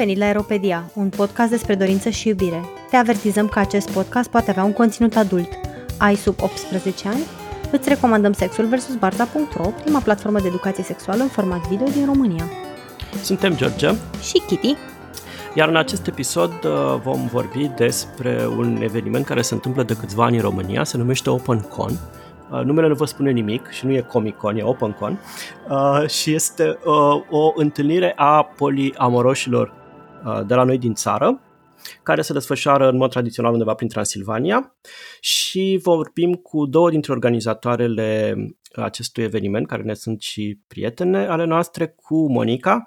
venit la Aeropedia, un podcast despre dorință și iubire. Te avertizăm că acest podcast poate avea un conținut adult. Ai sub 18 ani? Îți recomandăm Sexul vs. Barza.ro, prima platformă de educație sexuală în format video din România. Suntem George Și Kitty. Iar în acest episod uh, vom vorbi despre un eveniment care se întâmplă de câțiva ani în România, se numește OpenCon. Uh, numele nu vă spune nimic și nu e Comic Con, e OpenCon. Uh, și este o întâlnire a poliamoroșilor de la noi din țară, care se desfășoară în mod tradițional undeva prin Transilvania și vorbim cu două dintre organizatoarele acestui eveniment, care ne sunt și prietene ale noastre, cu Monica,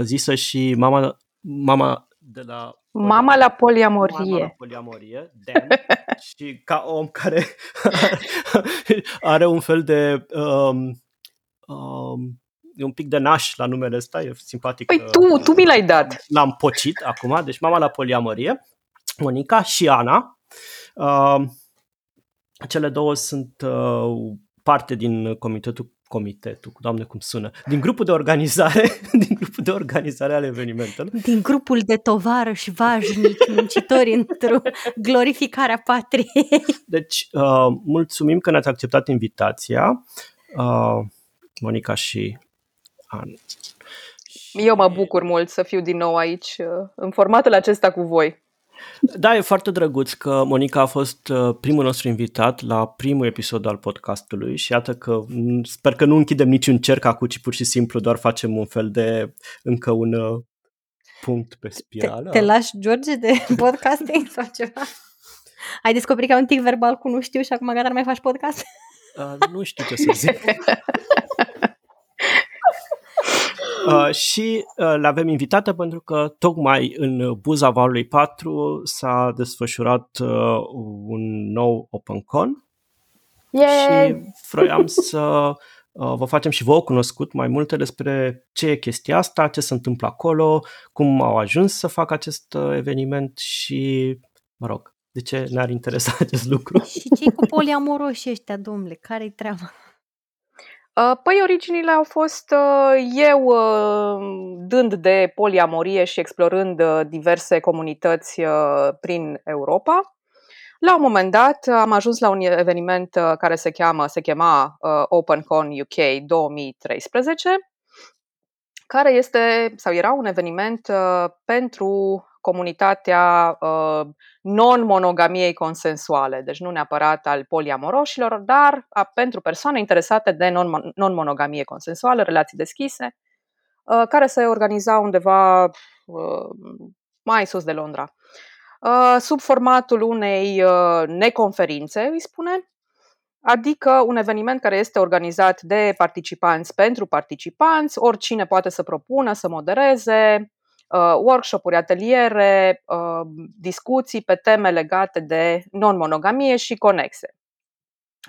zisă și mama mama de la Mama la poliamorie. Mama la poliamorie, Dan, și ca om care are un fel de um, um, e un pic de naș la numele ăsta, e simpatic. Păi tu, tu mi l-ai dat. L-am pocit acum, deci mama la poliamorie, Monica și Ana. Uh, cele două sunt uh, parte din comitetul comitetul, doamne cum sună, din grupul de organizare, din grupul de organizare al evenimentelor. Din grupul de tovarăși vașnici, muncitori într-o glorificarea patriei. Deci, uh, mulțumim că ne-ați acceptat invitația, uh, Monica și Ana. Eu mă bucur mult să fiu din nou aici, uh, în formatul acesta cu voi. Da, e foarte drăguț că Monica a fost uh, primul nostru invitat la primul episod al podcastului și iată că sper că nu închidem niciun cerc acum, ci pur și simplu doar facem un fel de încă un uh, punct pe spirală. Te, te lași, George, de podcasting sau ceva? Ai descoperit că ai un tic verbal cu nu știu și acum gata, mai faci podcast? Uh, nu știu ce să zic. Uh, și uh, le-avem invitată pentru că tocmai în buza valului 4 s-a desfășurat uh, un nou OpenCon Yay! și vroiam să uh, vă facem și vouă cunoscut mai multe despre ce e chestia asta, ce se întâmplă acolo, cum au ajuns să facă acest uh, eveniment și, mă rog, de ce ne-ar interesa acest lucru. Și ce cu poliamoroși ăștia, domnule? Care-i treaba? Uh, păi originile au fost uh, eu uh, dând de poliamorie și explorând diverse comunități prin Europa. La un moment dat am ajuns la un eveniment care se cheamă, se chema OpenCon UK 2013, care este sau era un eveniment pentru comunitatea uh, non-monogamiei consensuale, deci nu neapărat al poliamoroșilor, dar a, pentru persoane interesate de non-monogamie consensuală, relații deschise, uh, care se organiza undeva uh, mai sus de Londra. Uh, sub formatul unei uh, neconferințe, îi spune, adică un eveniment care este organizat de participanți pentru participanți, oricine poate să propună, să modereze, Uh, workshop-uri, ateliere, uh, discuții pe teme legate de non-monogamie și conexe.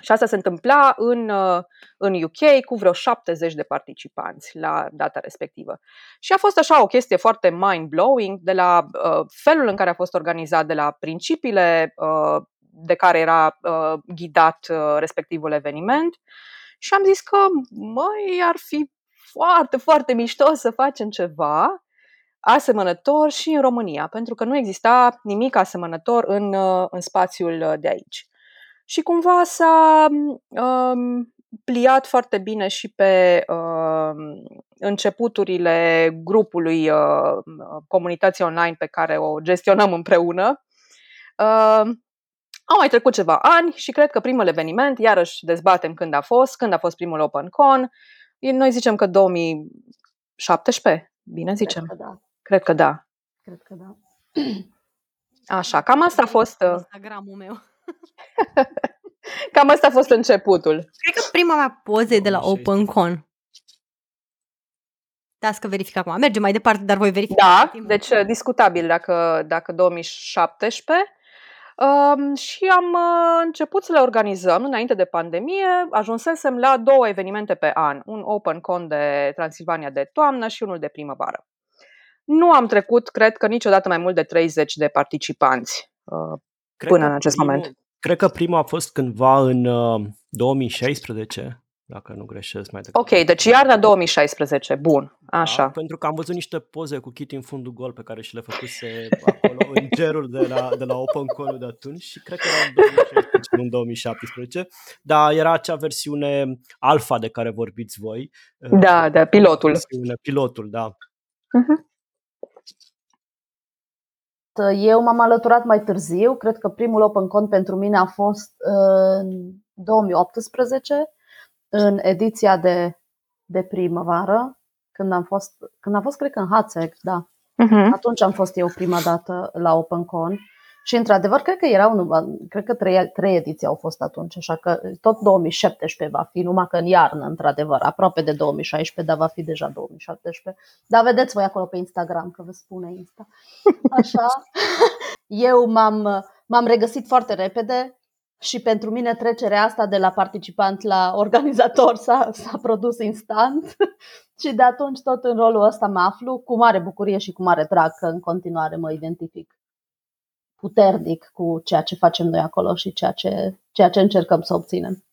Și asta se întâmpla în, uh, în UK cu vreo 70 de participanți la data respectivă. Și a fost așa o chestie foarte mind-blowing de la uh, felul în care a fost organizat, de la principiile uh, de care era uh, ghidat uh, respectivul eveniment. Și am zis că, măi, ar fi foarte, foarte mișto să facem ceva asemănător și în România, pentru că nu exista nimic asemănător în, uh, în spațiul uh, de aici. Și cumva s-a um, pliat foarte bine și pe um, începuturile grupului uh, comunității online pe care o gestionăm împreună. Uh, au mai trecut ceva ani și cred că primul eveniment, iarăși dezbatem când a fost, când a fost primul OpenCon. Noi zicem că 2017, bine zicem. Cred că da. Cred că da. Cred că da. Așa, cam asta a fost... Uh, Instagramul meu. cam asta a fost începutul. Cred că prima mea poză e de la OpenCon. Da, să verific acum. Mergem mai departe, dar voi verifica. Da, deci uh, discutabil dacă, dacă 2017. Um, și am uh, început să le organizăm înainte de pandemie. Ajunsesem la două evenimente pe an. Un OpenCon de Transilvania de toamnă și unul de primăvară. Nu am trecut, cred că niciodată mai mult de 30 de participanți uh, cred până în acest primul, moment. Cred că prima a fost cândva în uh, 2016. dacă nu greșesc mai degrabă. Ok, deci iarna 2016, bun, așa. Da, pentru că am văzut niște poze cu Kitty în fundul gol pe care și le făcuse acolo în gerul de la, de la Open Call de atunci și cred că era în 2016, în 2017, dar era acea versiune alfa de care vorbiți voi. Da, da, pilotul. Versiune, pilotul, da. Uh-huh. Eu m-am alăturat mai târziu, cred că primul Open Con pentru mine a fost în 2018 în ediția de, de primăvară, când am fost, când am fost, cred că în Hatzec, da. Uh-huh. Atunci am fost eu prima dată la OpenCon și într-adevăr cred că erau, cred că trei, trei ediții au fost atunci, așa că tot 2017 va fi, numai că în iarnă, într-adevăr, aproape de 2016, dar va fi deja 2017. Dar vedeți voi acolo pe Instagram, că vă spune Insta. Așa. Eu m-am, m-am regăsit foarte repede, și pentru mine trecerea asta de la participant la organizator s-a, s-a produs instant și de atunci tot în rolul ăsta mă aflu cu mare bucurie și cu mare drag că în continuare mă identific puternic cu ceea ce facem noi acolo și ceea ce, ceea ce încercăm să obținem.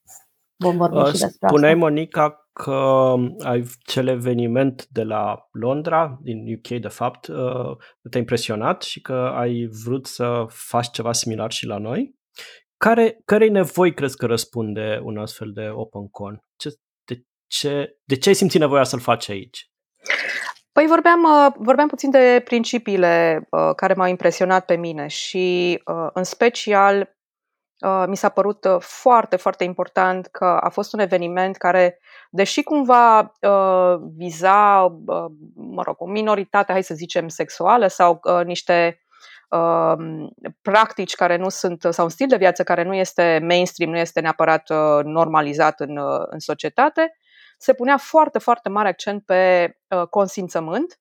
Vom vorbi uh, și despre Spuneai, asta. Monica, că ai cel eveniment de la Londra, din UK de fapt, uh, te-a impresionat și că ai vrut să faci ceva similar și la noi. Care, care nevoi crezi că răspunde un astfel de OpenCon? Ce, de, ce, de ce ai simțit nevoia să-l faci aici? Păi vorbeam, uh, vorbeam puțin de principiile uh, care m-au impresionat pe mine și uh, în special mi s-a părut foarte, foarte important că a fost un eveniment care, deși cumva viza, mă rog, o minoritate, hai să zicem, sexuală sau niște Um, practici care nu sunt, sau un stil de viață care nu este mainstream, nu este neapărat uh, normalizat în, uh, în societate, se punea foarte, foarte mare accent pe uh, consimțământ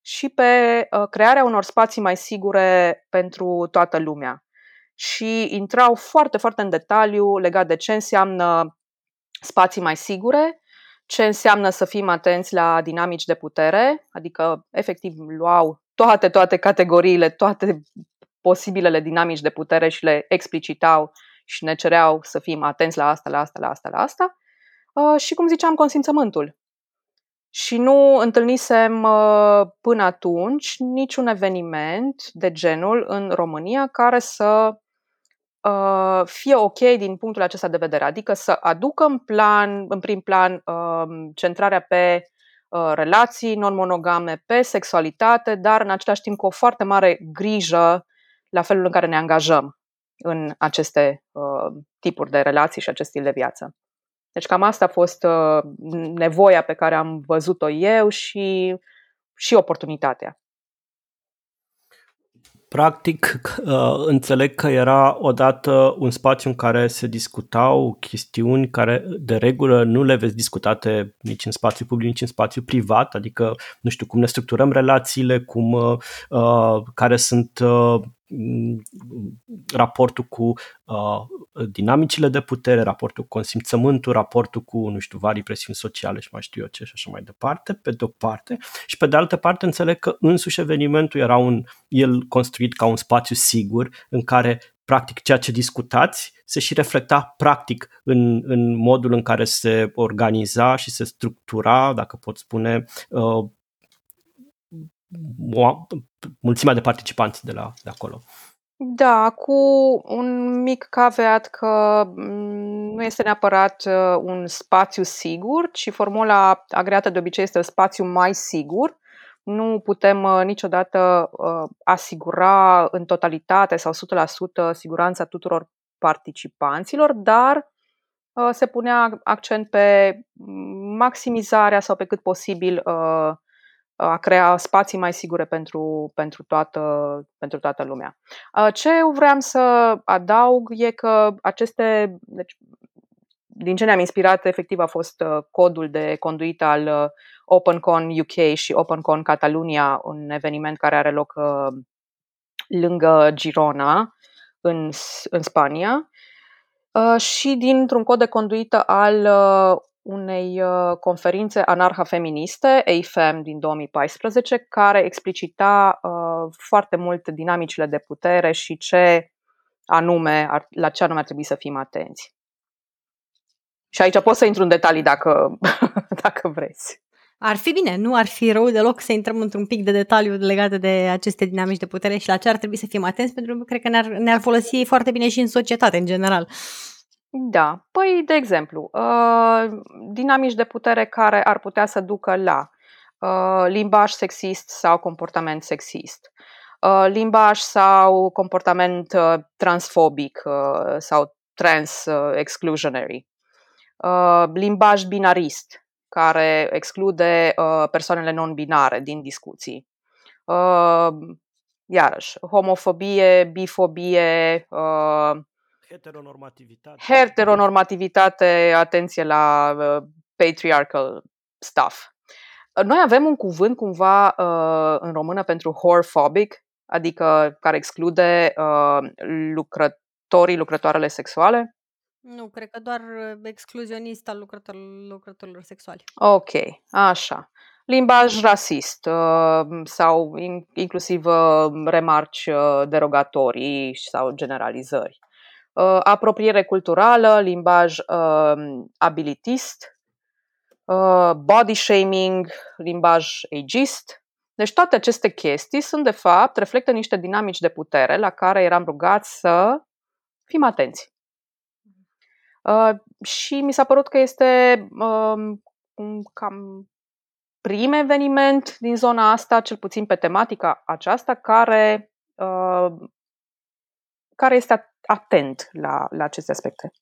și pe crearea unor spații mai sigure pentru toată lumea. Și intrau foarte, foarte în detaliu legat de ce înseamnă spații mai sigure, ce înseamnă să fim atenți la dinamici de putere, adică efectiv luau toate, toate categoriile, toate posibilele dinamici de putere și le explicitau și ne cereau să fim atenți la asta, la asta, la asta, la asta. Uh, și, cum ziceam, consimțământul. Și nu întâlnisem uh, până atunci niciun eveniment de genul în România care să uh, fie ok din punctul acesta de vedere, adică să aducă în plan, în prim plan, centrarea pe Uh, relații non-monogame, pe sexualitate, dar în același timp cu o foarte mare grijă la felul în care ne angajăm în aceste uh, tipuri de relații și acest stil de viață. Deci cam asta a fost uh, nevoia pe care am văzut-o eu și, și oportunitatea. Practic, uh, înțeleg că era odată un spațiu în care se discutau chestiuni care de regulă nu le veți discutate nici în spațiu public, nici în spațiu privat, adică, nu știu, cum ne structurăm relațiile, cum, uh, care sunt uh, Mm, raportul cu uh, dinamicile de putere, raportul cu consimțământul, raportul cu, nu știu, vari presiuni sociale și mai știu eu ce și așa mai departe, pe de o parte. Și pe de altă parte înțeleg că însuși evenimentul era un, el construit ca un spațiu sigur în care practic ceea ce discutați se și reflecta practic în, în modul în care se organiza și se structura, dacă pot spune, uh, mulțimea de participanți de, la, de acolo. Da, cu un mic caveat că mm, nu este neapărat uh, un spațiu sigur, ci formula agreată de obicei este un spațiu mai sigur. Nu putem uh, niciodată uh, asigura în totalitate sau 100% siguranța tuturor participanților, dar se punea accent pe maximizarea sau pe cât posibil a crea spații mai sigure pentru, pentru, toată, pentru toată lumea. Ce vreau să adaug e că aceste. Deci, din ce ne-am inspirat, efectiv, a fost uh, codul de conduită al uh, OpenCon UK și OpenCon Catalunia, un eveniment care are loc uh, lângă Girona, în, în Spania, și dintr-un cod de conduită al unei uh, conferințe anarha-feministe, AFEM din 2014, care explicita uh, foarte mult dinamicile de putere și ce anume, la ce anume ar trebui să fim atenți. Și aici pot să intru în detalii dacă, dacă vreți. Ar fi bine, nu ar fi rău deloc să intrăm într-un pic de detaliu legate de aceste dinamici de putere și la ce ar trebui să fim atenți, pentru că cred că ne-ar, ne-ar folosi foarte bine și în societate, în general. Da, păi, de exemplu, uh, dinamici de putere care ar putea să ducă la uh, limbaj sexist sau comportament sexist, uh, limbaj sau comportament uh, transfobic uh, sau trans uh, exclusionary, uh, limbaj binarist, care exclude uh, persoanele non-binare din discuții. Uh, iarăși, homofobie, bifobie, uh, heteronormativitate. Heteronormativitate, atenție la uh, patriarchal stuff. Noi avem un cuvânt cumva uh, în română pentru horphobic, adică care exclude uh, lucrătorii, lucrătoarele sexuale. Nu, cred că doar uh, excluzionist al lucrătorilor, lucrătorilor sexuali. Ok, așa. Limbaj rasist uh, sau in, inclusiv uh, remarci uh, derogatorii sau generalizări. Uh, apropiere culturală, limbaj uh, abilitist, uh, body shaming, limbaj ageist. Deci toate aceste chestii sunt de fapt, reflectă niște dinamici de putere la care eram rugați să fim atenți. Uh, și mi s-a părut că este uh, cam prim eveniment din zona asta, cel puțin pe tematica aceasta, care, uh, care este atent la, la aceste aspecte.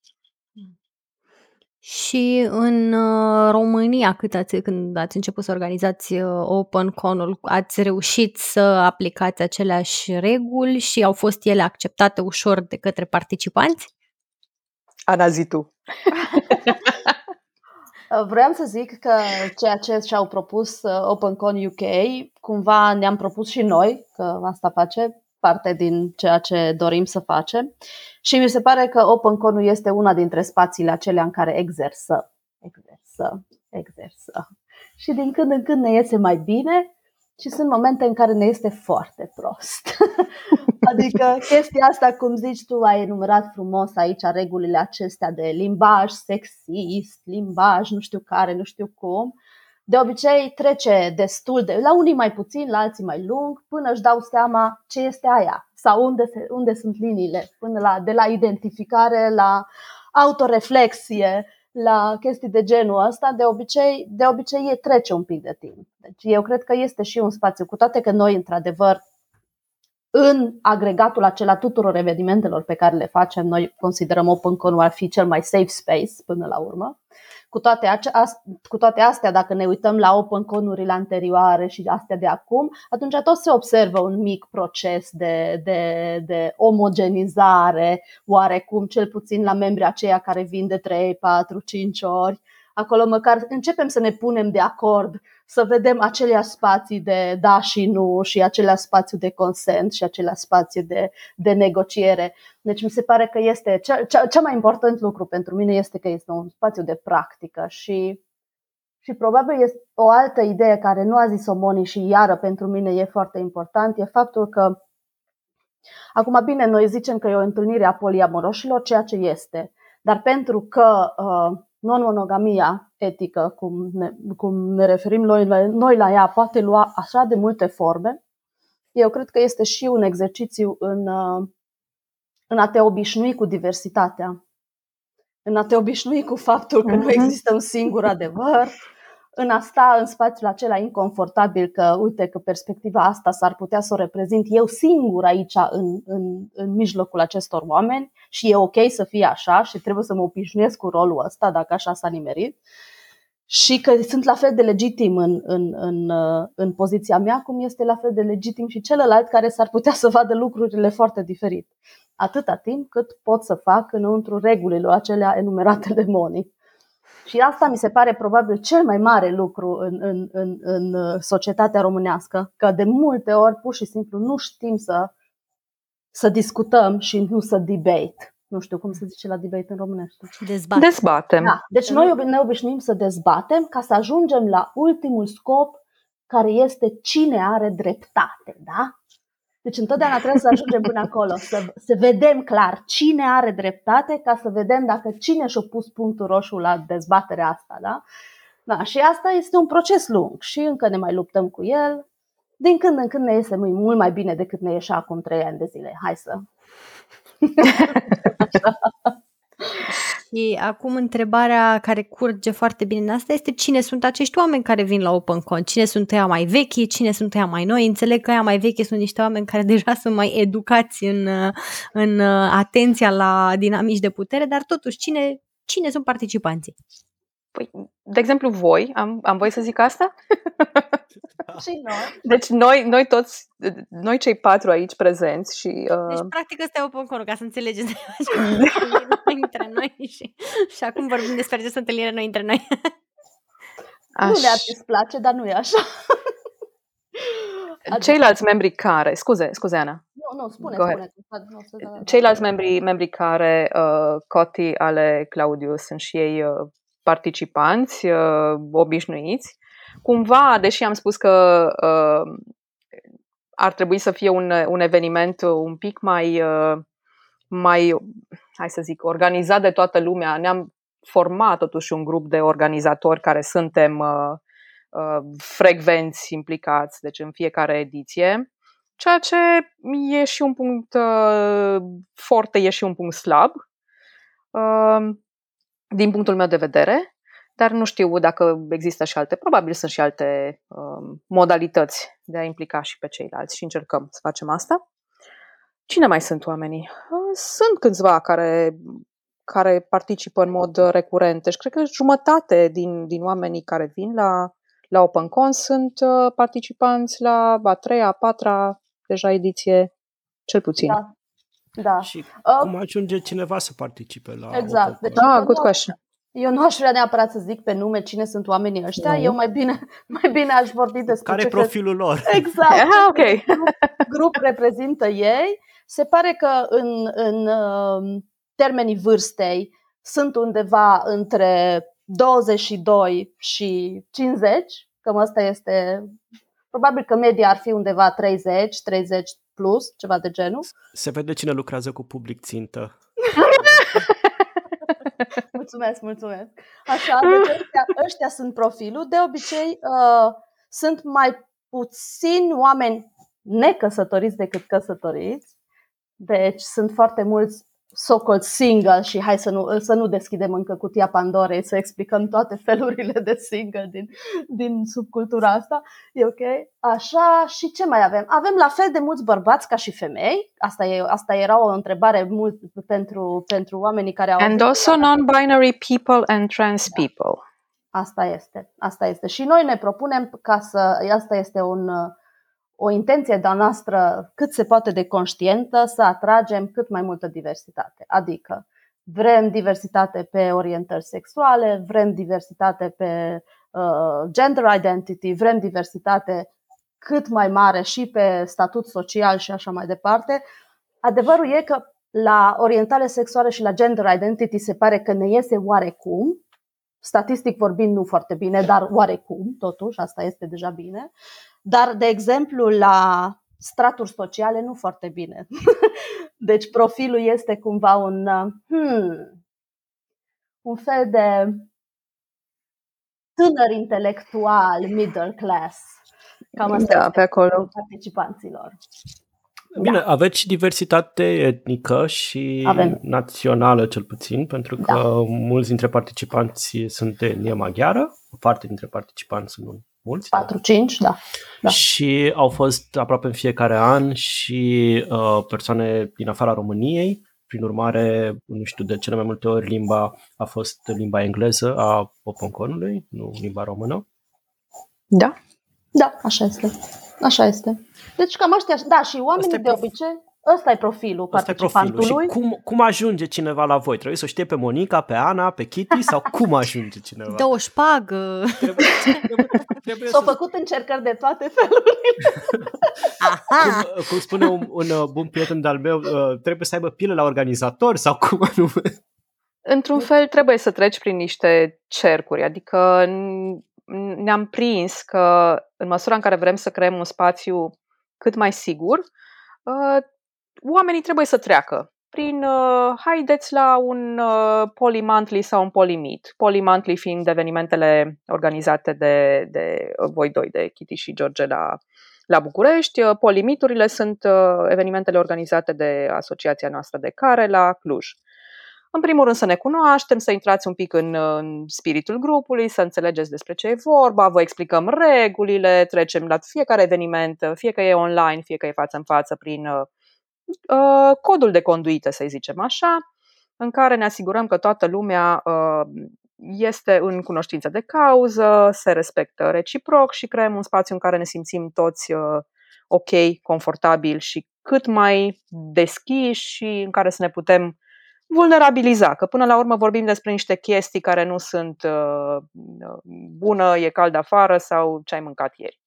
Și în uh, România, cât ați, când ați început să organizați uh, Open Con-ul, ați reușit să aplicați aceleași reguli și au fost ele acceptate ușor de către participanți? Ana, zi tu. Vreau să zic că ceea ce și-au propus uh, OpenCon UK, cumva ne-am propus și noi, că asta face parte din ceea ce dorim să facem. Și mi se pare că OpenCon este una dintre spațiile acelea în care exersăm, exersăm, exersăm. Și din când în când ne iese mai bine și sunt momente în care ne este foarte prost. adică chestia asta, cum zici tu, ai enumerat frumos aici regulile acestea de limbaj sexist, limbaj nu știu care, nu știu cum. De obicei trece destul de, la unii mai puțin, la alții mai lung, până își dau seama ce este aia sau unde, se, unde sunt liniile, până la, de la identificare la autoreflexie, la chestii de genul ăsta, de obicei, de obicei e trece un pic de timp. Deci eu cred că este și un spațiu, cu toate că noi, într-adevăr, în agregatul acela tuturor evenimentelor pe care le facem, noi considerăm OpenCon ar fi cel mai safe space până la urmă. Cu toate, ace- cu toate astea, dacă ne uităm la OpenCon-urile anterioare și astea de acum, atunci tot se observă un mic proces de, de, de omogenizare, oarecum, cel puțin la membrii aceia care vin de 3, 4, 5 ori. Acolo măcar începem să ne punem de acord să vedem aceleași spații de da și nu și aceleași spațiu de consent și aceleași spații de, de negociere. Deci mi se pare că este cea, cea, cea mai important lucru pentru mine este că este un spațiu de practică și și probabil este o altă idee care nu a zis-o Moni și iară pentru mine e foarte important, e faptul că Acum bine, noi zicem că e o întâlnire a poliamoroșilor, ceea ce este. Dar pentru că uh, non-monogamia etică, cum ne, cum ne referim noi la, noi la ea, poate lua așa de multe forme, eu cred că este și un exercițiu în, uh, în a te obișnui cu diversitatea, în a te obișnui cu faptul că nu mhm. există un singur adevăr, în a sta în spațiul acela inconfortabil că, uite, că perspectiva asta s-ar putea să o reprezint eu singur aici în, în, în mijlocul acestor oameni și e ok să fie așa și trebuie să mă obișnuiesc cu rolul ăsta dacă așa s-a nimerit și că sunt la fel de legitim în, în, în, în poziția mea cum este la fel de legitim și celălalt care s-ar putea să vadă lucrurile foarte diferit. Atâta timp cât pot să fac înăuntru regulilor acelea enumerate de Moni. Și asta mi se pare probabil cel mai mare lucru în, în, în, în uh, societatea românească, că de multe ori pur și simplu nu știm să, să discutăm și nu să debate. Nu știu cum se zice la debate în românește. Dezbatem. Dezbatem. Da. Deci noi ne obișnuim să dezbatem ca să ajungem la ultimul scop care este cine are dreptate, da? Deci întotdeauna trebuie să ajungem până acolo, să, să vedem clar cine are dreptate, ca să vedem dacă cine și-a pus punctul roșu la dezbaterea asta. Da? Da, și asta este un proces lung și încă ne mai luptăm cu el. Din când în când ne iese mult mai bine decât ne ieșea acum trei ani de zile. Hai să... Și acum întrebarea care curge foarte bine în asta este cine sunt acești oameni care vin la OpenCon? Cine sunt ăia mai vechi? Cine sunt ăia mai noi? Înțeleg că ăia mai vechi sunt niște oameni care deja sunt mai educați în, în atenția la dinamici de putere, dar totuși cine, cine sunt participanții? Păi, de exemplu, voi, am, am voie să zic asta? și noi. Deci noi, noi toți, noi cei patru aici prezenți și... Uh... Deci practic ăsta e open call, ca să înțelegeți noi între noi și, și acum vorbim despre această întâlnire noi între noi. Aș... Nu ne-ar displace, dar nu e așa. Ceilalți membri care, scuze, scuze Ana. Nu, nu, spune, spune. Nu, Ceilalți membri, membri care, uh, Coti ale Claudiu, sunt și ei uh, participanți uh, obișnuiți. Cumva, deși am spus că uh, ar trebui să fie un, un eveniment un pic mai, uh, mai, hai să zic, organizat de toată lumea, ne-am format totuși un grup de organizatori care suntem uh, uh, frecvenți implicați, deci în fiecare ediție, ceea ce e și un punct uh, forte, e și un punct slab. Uh, din punctul meu de vedere, dar nu știu dacă există și alte, probabil sunt și alte um, modalități de a implica și pe ceilalți și încercăm să facem asta. Cine mai sunt oamenii? Uh, sunt câțiva care, care participă în mod recurent. Deci cred că jumătate din, din oamenii care vin la, la OpenCon sunt uh, participanți la a treia, a patra deja ediție, cel puțin. Da. Da. Și uh, cum ajunge cineva să participe la Exact. Deci, ah, good question. Eu nu aș vrea neapărat să zic pe nume cine sunt oamenii ăștia, no. eu mai bine, mai bine aș vorbi despre Care ce profilul lor? Exact. ah, ok. grup, grup reprezintă ei. Se pare că în, în uh, termenii vârstei sunt undeva între 22 și 50, cam asta este, probabil că media ar fi undeva 30, 30 plus, ceva de genul. Se vede cine lucrează cu public țintă. mulțumesc, mulțumesc. Așa, deci ăștia, ăștia sunt profilul. De obicei, uh, sunt mai puțini oameni necăsătoriți decât căsătoriți. Deci sunt foarte mulți so-called single și hai să nu, să nu deschidem încă cutia Pandorei, să explicăm toate felurile de single din, din subcultura asta. E ok? Așa, și ce mai avem? Avem la fel de mulți bărbați ca și femei. Asta, e, asta era o întrebare mult pentru, pentru oamenii care au... And also non-binary people and trans da. people. Asta este, asta este. Și noi ne propunem ca să, asta este un, o intenție de-a noastră cât se poate de conștientă să atragem cât mai multă diversitate. Adică vrem diversitate pe orientări sexuale, vrem diversitate pe uh, gender identity, vrem diversitate cât mai mare și pe statut social și așa mai departe. Adevărul e că la orientare sexuală și la gender identity se pare că ne iese oarecum, statistic vorbind nu foarte bine, dar oarecum, totuși, asta este deja bine. Dar, de exemplu, la straturi sociale nu foarte bine. Deci profilul este cumva un, hmm, un fel de tânăr intelectual, middle class. Cam asta da, pe acolo. participanților. Bine, da. aveți și diversitate etnică și Avem. națională cel puțin, pentru că da. mulți dintre participanți sunt de etnie maghiară, o parte dintre participanți sunt mulți. 4-5, da. da. Și au fost aproape în fiecare an și uh, persoane din afara României. Prin urmare, nu știu, de cele mai multe ori limba a fost limba engleză a Oponconului, nu limba română. Da. Da, așa este. Așa este. Deci cam ăștia, da, și oamenii de obicei, ăsta e profilul Asta participantului. E profilul. Și cum, cum ajunge cineva la voi? Trebuie să o știe pe Monica, pe Ana, pe Kitty sau cum ajunge cineva? Dă o șpagă. Trebuie, trebuie, trebuie S-au să... făcut încercări de toate felurile. Aha. Cum, cum spune un, un uh, bun prieten de-al meu, uh, trebuie să aibă pile la organizator sau cum anume? Într-un fel trebuie să treci prin niște cercuri, adică ne-am prins că în măsura în care vrem să creăm un spațiu cât mai sigur, oamenii trebuie să treacă prin uh, haideți la un uh, polymonthly sau un polymeet. Polymonthly fiind evenimentele organizate de, de voi doi, de Kitty și George la, la București. Uh, Polimiturile sunt uh, evenimentele organizate de asociația noastră de care la Cluj. În primul rând să ne cunoaștem, să intrați un pic în, în spiritul grupului, să înțelegeți despre ce e vorba, vă explicăm regulile, trecem la fiecare eveniment, fie că e online, fie că e față în față prin uh, uh, codul de conduită, să zicem așa, în care ne asigurăm că toată lumea uh, este în cunoștință de cauză, se respectă reciproc și creăm un spațiu în care ne simțim toți uh, ok, confortabil și cât mai deschiși și în care să ne putem vulnerabiliza, că până la urmă vorbim despre niște chestii care nu sunt uh, bună, e cald afară sau ce ai mâncat ieri.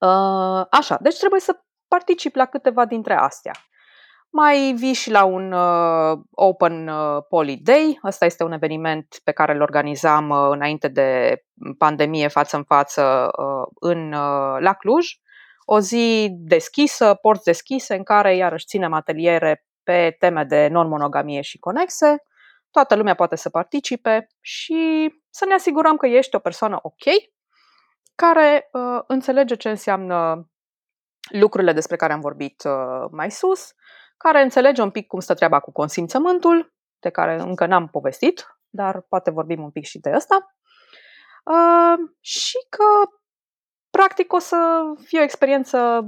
Uh, așa, deci trebuie să particip la câteva dintre astea. Mai vii și la un uh, Open uh, Poly Day. Asta este un eveniment pe care îl organizam uh, înainte de pandemie față în față uh, în, uh, la Cluj. O zi deschisă, porți deschise, în care iarăși ținem ateliere pe teme de non-monogamie și conexe. Toată lumea poate să participe și să ne asigurăm că ești o persoană ok, care uh, înțelege ce înseamnă lucrurile despre care am vorbit uh, mai sus, care înțelege un pic cum stă treaba cu consimțământul, de care încă n-am povestit, dar poate vorbim un pic și de asta. Uh, și că, practic, o să fie o experiență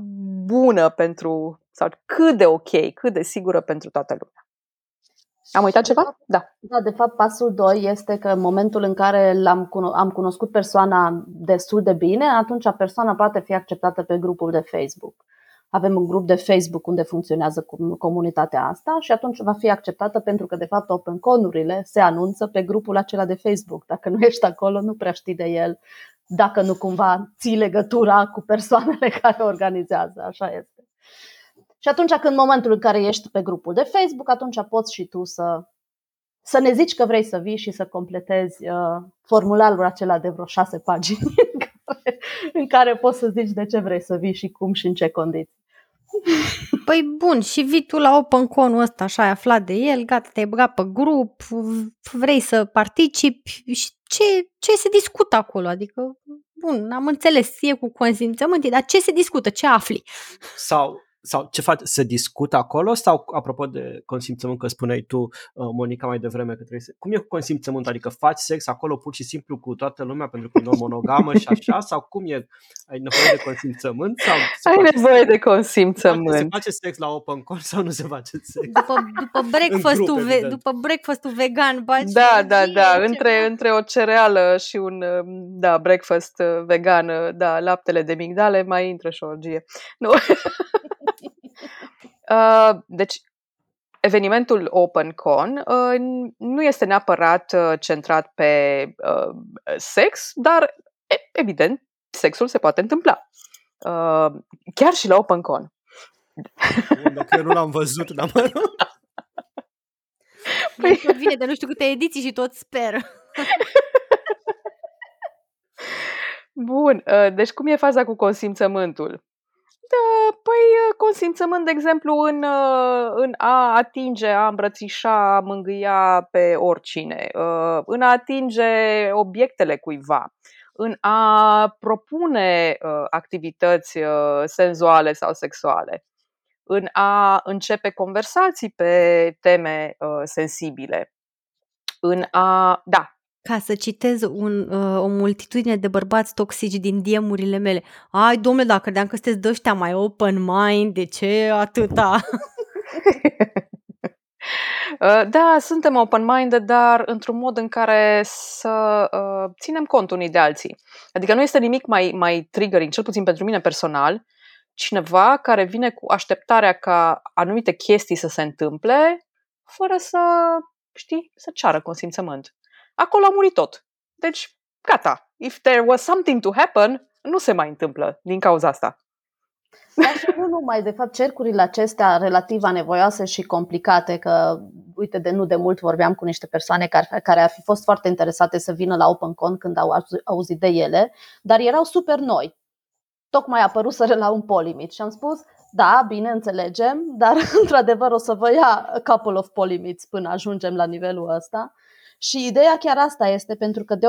bună pentru, sau cât de ok, cât de sigură pentru toată lumea. Am uitat ceva? Da. Da, de fapt, pasul 2 este că în momentul în care l-am am cunoscut persoana destul de bine, atunci persoana poate fi acceptată pe grupul de Facebook. Avem un grup de Facebook unde funcționează comunitatea asta și atunci va fi acceptată pentru că, de fapt, OpenCon-urile se anunță pe grupul acela de Facebook. Dacă nu ești acolo, nu prea știi de el, dacă nu cumva ții legătura cu persoanele care organizează. Așa este. Și atunci când în momentul în care ești pe grupul de Facebook, atunci poți și tu să, să ne zici că vrei să vii și să completezi uh, formularul acela de vreo șase pagini în care, în care poți să zici de ce vrei să vii și cum și în ce condiții. Păi bun, și vii tu la OpenCon-ul ăsta, așa ai aflat de el, gata, te-ai băgat pe grup, vrei să participi și ce, ce se discută acolo? Adică, bun, am înțeles, e cu consimțământ, dar ce se discută, ce afli? Sau sau ce faci, se discută acolo sau apropo de consimțământ că spuneai tu, uh, Monica, mai devreme că trebuie să... Cum e cu consimțământ? Adică faci sex acolo pur și simplu cu toată lumea pentru că e monogamă și așa? Sau cum e? Ai nevoie de consimțământ? Sau Ai nevoie de consimțământ. Se face sex la open call sau nu se face sex? După, după, breakfast-ul, grup, ve- după breakfast-ul vegan, baci Da, da, da, între, între o cereală și un um, da, breakfast uh, vegan, uh, da, laptele de migdale, mai intră și o orgie. Nu. Uh, deci, evenimentul OpenCon uh, nu este neapărat uh, centrat pe uh, sex, dar, evident, sexul se poate întâmpla. Uh, chiar și la OpenCon. Dacă eu nu l-am văzut, dar mă Păi... Vine de nu știu câte ediții și tot sper. Bun, uh, deci cum e faza cu consimțământul? Da, păi consimțământ, de exemplu, în, în a atinge, a îmbrățișa, a mângâia pe oricine, în a atinge obiectele cuiva, în a propune activități senzuale sau sexuale, în a începe conversații pe teme sensibile, în a. Da, ca să citez un, uh, o multitudine de bărbați toxici din diemurile mele. Ai, domnule, dacă credeam că sunteți de mai open mind, de ce atâta? Uh, da, suntem open-minded, dar într-un mod în care să uh, ținem cont unii de alții. Adică nu este nimic mai, mai triggering, cel puțin pentru mine personal, cineva care vine cu așteptarea ca anumite chestii să se întâmple, fără să, știi, să ceară consimțământ acolo a murit tot. Deci, gata. If there was something to happen, nu se mai întâmplă din cauza asta. Dar și nu numai, de fapt, cercurile acestea relativ anevoioase și complicate, că, uite, de nu de mult vorbeam cu niște persoane care, care ar fi fost foarte interesate să vină la OpenCon când au auzit de ele, dar erau super noi. Tocmai apăruseră la un polimit și am spus, da, bine, înțelegem, dar într-adevăr o să vă ia a couple of polimiți până ajungem la nivelul ăsta. Și ideea chiar asta este, pentru că de,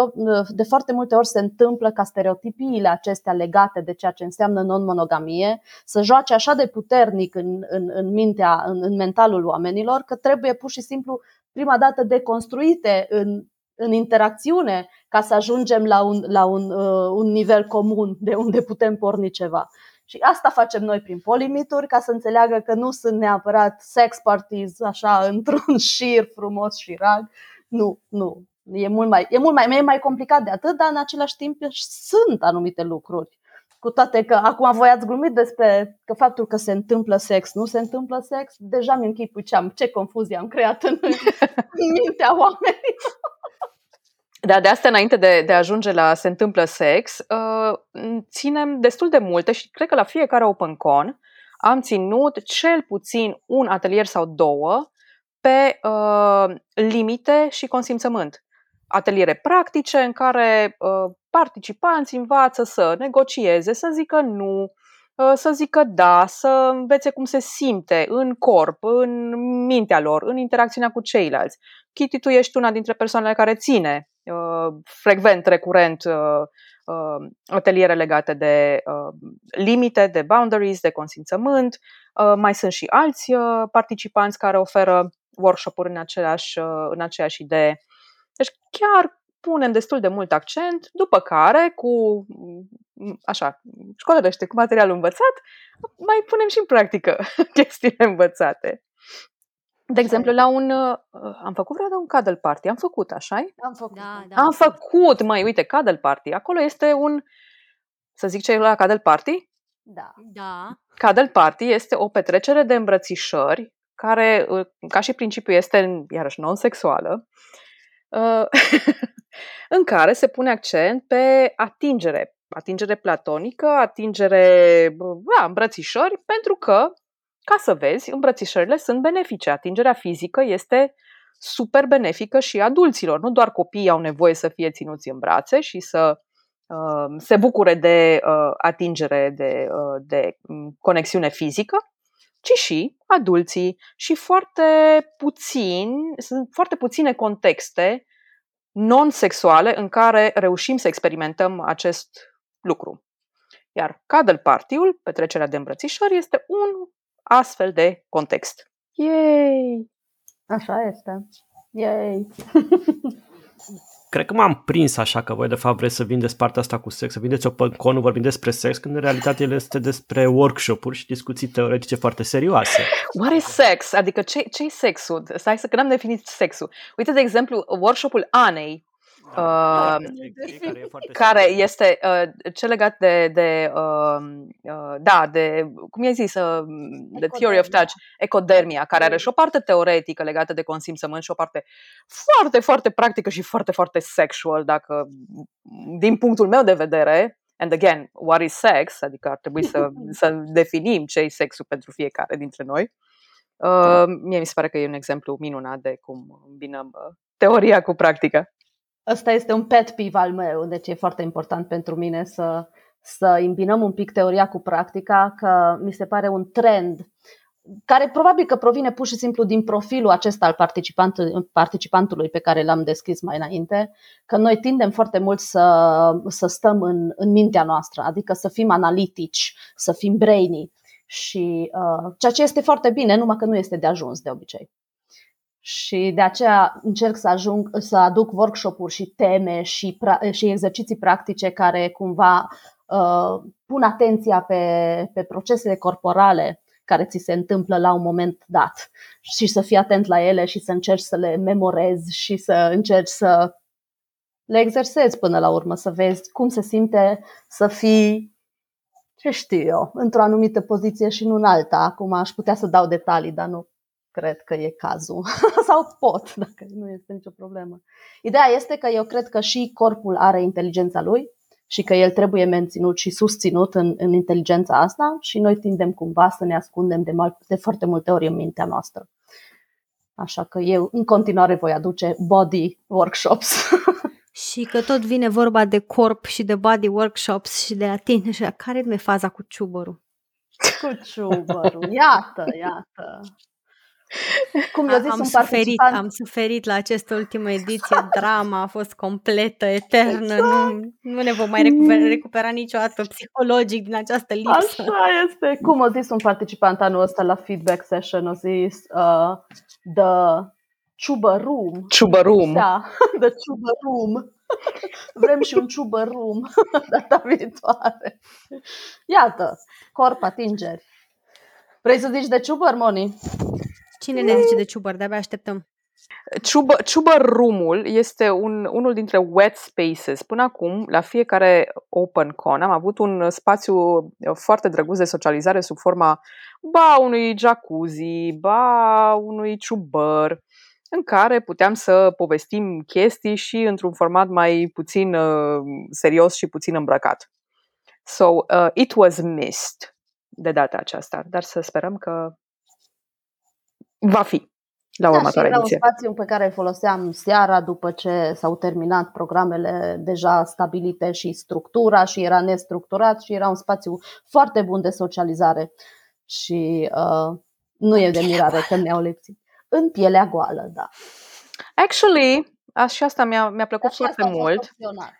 de foarte multe ori se întâmplă ca stereotipiile acestea legate de ceea ce înseamnă non-monogamie să joace așa de puternic în, în, în mintea, în, în mentalul oamenilor, că trebuie pur și simplu prima dată deconstruite în, în interacțiune ca să ajungem la un, la un, uh, un nivel comun de unde putem porni ceva. Și asta facem noi prin polimituri, ca să înțeleagă că nu sunt neapărat sex parties așa într-un șir frumos și rag. Nu, nu. E mult mai, e mult mai, e mai complicat de atât, dar în același timp sunt anumite lucruri. Cu toate că acum voi ați glumit despre că faptul că se întâmplă sex, nu se întâmplă sex, deja mi închipui ce, am, ce confuzie am creat în, în mintea oamenilor. Dar de asta, înainte de, de a ajunge la se întâmplă sex, uh, ținem destul de multe și cred că la fiecare OpenCon am ținut cel puțin un atelier sau două pe uh, limite și consimțământ. Ateliere practice în care uh, participanți învață să negocieze, să zică nu, uh, să zică da, să învețe cum se simte în corp, în mintea lor, în interacțiunea cu ceilalți. Kitty, tu ești una dintre persoanele care ține uh, frecvent, recurent uh, uh, ateliere legate de uh, limite, de boundaries, de consimțământ. Uh, mai sunt și alți uh, participanți care oferă workshop-uri în, același, uh, în aceeași idee. Deci chiar punem destul de mult accent, după care, cu așa, școlărește cu materialul învățat, mai punem și în practică chestiile învățate. De exemplu, la un... Uh, am făcut vreodată un cuddle party. Am făcut, așa Am făcut. Da, da. Am făcut, mai uite, cuddle party. Acolo este un... Să zic ce e la cuddle party? Da. Da. Cuddle party este o petrecere de îmbrățișări care, uh, ca și principiu, este, iarăși, non-sexuală, uh, în care se pune accent pe atingere, atingere platonică, atingere, da, îmbrățișări, pentru că ca să vezi, îmbrățișările sunt benefice. Atingerea fizică este super benefică și adulților. Nu doar copiii au nevoie să fie ținuți în brațe și să uh, se bucure de uh, atingere, de, uh, de um, conexiune fizică, ci și adulții. Și foarte puțin, sunt foarte puține contexte non-sexuale în care reușim să experimentăm acest lucru. Iar cuddle party-ul, petrecerea de îmbrățișări, este un astfel de context. Yay! Așa este. Yay! Cred că m-am prins așa că voi de fapt vreți să vindeți partea asta cu sex, să vindeți o conul vorbind despre sex, când în realitate el este despre workshop-uri și discuții teoretice foarte serioase. What is sex? Adică ce, ce e sexul? Stai să că n-am definit sexul. Uite, de exemplu, workshopul Anei, Da, Uh, care, e foarte care serios. este uh, ce legat de, de uh, uh, da, de, cum i-ai zis, uh, The Theory of Ecodermia. Touch, ecodermia, care are și o parte teoretică legată de consimțământ și o parte foarte, foarte practică și foarte, foarte sexual, dacă, din punctul meu de vedere, and again, what is sex, adică ar trebui să, să definim ce e sexul pentru fiecare dintre noi. Uh, mie mi se pare că e un exemplu minunat de cum îmbinăm uh, teoria cu practica. Ăsta este un pet peeve al meu, deci e foarte important pentru mine să, să îmbinăm un pic teoria cu practica, că mi se pare un trend care probabil că provine pur și simplu din profilul acesta al participantului, participantului pe care l-am descris mai înainte, că noi tindem foarte mult să, să stăm în, în mintea noastră, adică să fim analitici, să fim brainy și uh, ceea ce este foarte bine, numai că nu este de ajuns de obicei. Și de aceea încerc să, ajung, să aduc workshop-uri și teme și, pra- și exerciții practice care cumva uh, pun atenția pe, pe procesele corporale care ți se întâmplă la un moment dat și să fii atent la ele și să încerci să le memorezi și să încerci să le exersezi până la urmă, să vezi cum se simte să fii, ce știu eu, într-o anumită poziție și nu în alta. Acum aș putea să dau detalii, dar nu cred că e cazul. Sau pot, dacă nu este nicio problemă. Ideea este că eu cred că și corpul are inteligența lui și că el trebuie menținut și susținut în, în inteligența asta și noi tindem cumva să ne ascundem de, mal, de foarte multe ori în mintea noastră. Așa că eu în continuare voi aduce body workshops. Și că tot vine vorba de corp și de body workshops și de la tine și la care nu e faza cu ciubărul? Cu ciubărul. Iată, iată. Cum eu zis, am, suferit, participant... am suferit la această ultimă ediție, drama a fost completă, eternă, exact. nu, nu ne vom mai recupera, recupera niciodată psihologic din această lipsă. Așa este. Cum a zis un participant anul ăsta la feedback session, a zis uh, the ciubă room. Ciubă room. Da, the ciubă room. Vrem și un ciubă room data viitoare. Iată, corp atingeri. Vrei să zici de ciubăr, Moni? Cine ne zice de ciubăr? De-abia așteptăm. Ciubă, ciubăr Room-ul este un, unul dintre wet spaces. Până acum, la fiecare Open Con, am avut un spațiu foarte drăguț de socializare sub forma ba unui jacuzzi, ba unui ciubăr, în care puteam să povestim chestii și într-un format mai puțin uh, serios și puțin îmbrăcat. So, uh, it was missed de data aceasta, dar să sperăm că va fi la da, următoarea era ediție. un spațiu pe care îl foloseam seara după ce s-au terminat programele deja stabilite și structura și era nestructurat și era un spațiu foarte bun de socializare și uh, nu e de mirare că mi-au lipsit. În pielea goală, da. Actually, și asta mi-a, mi-a plăcut Așa foarte mult.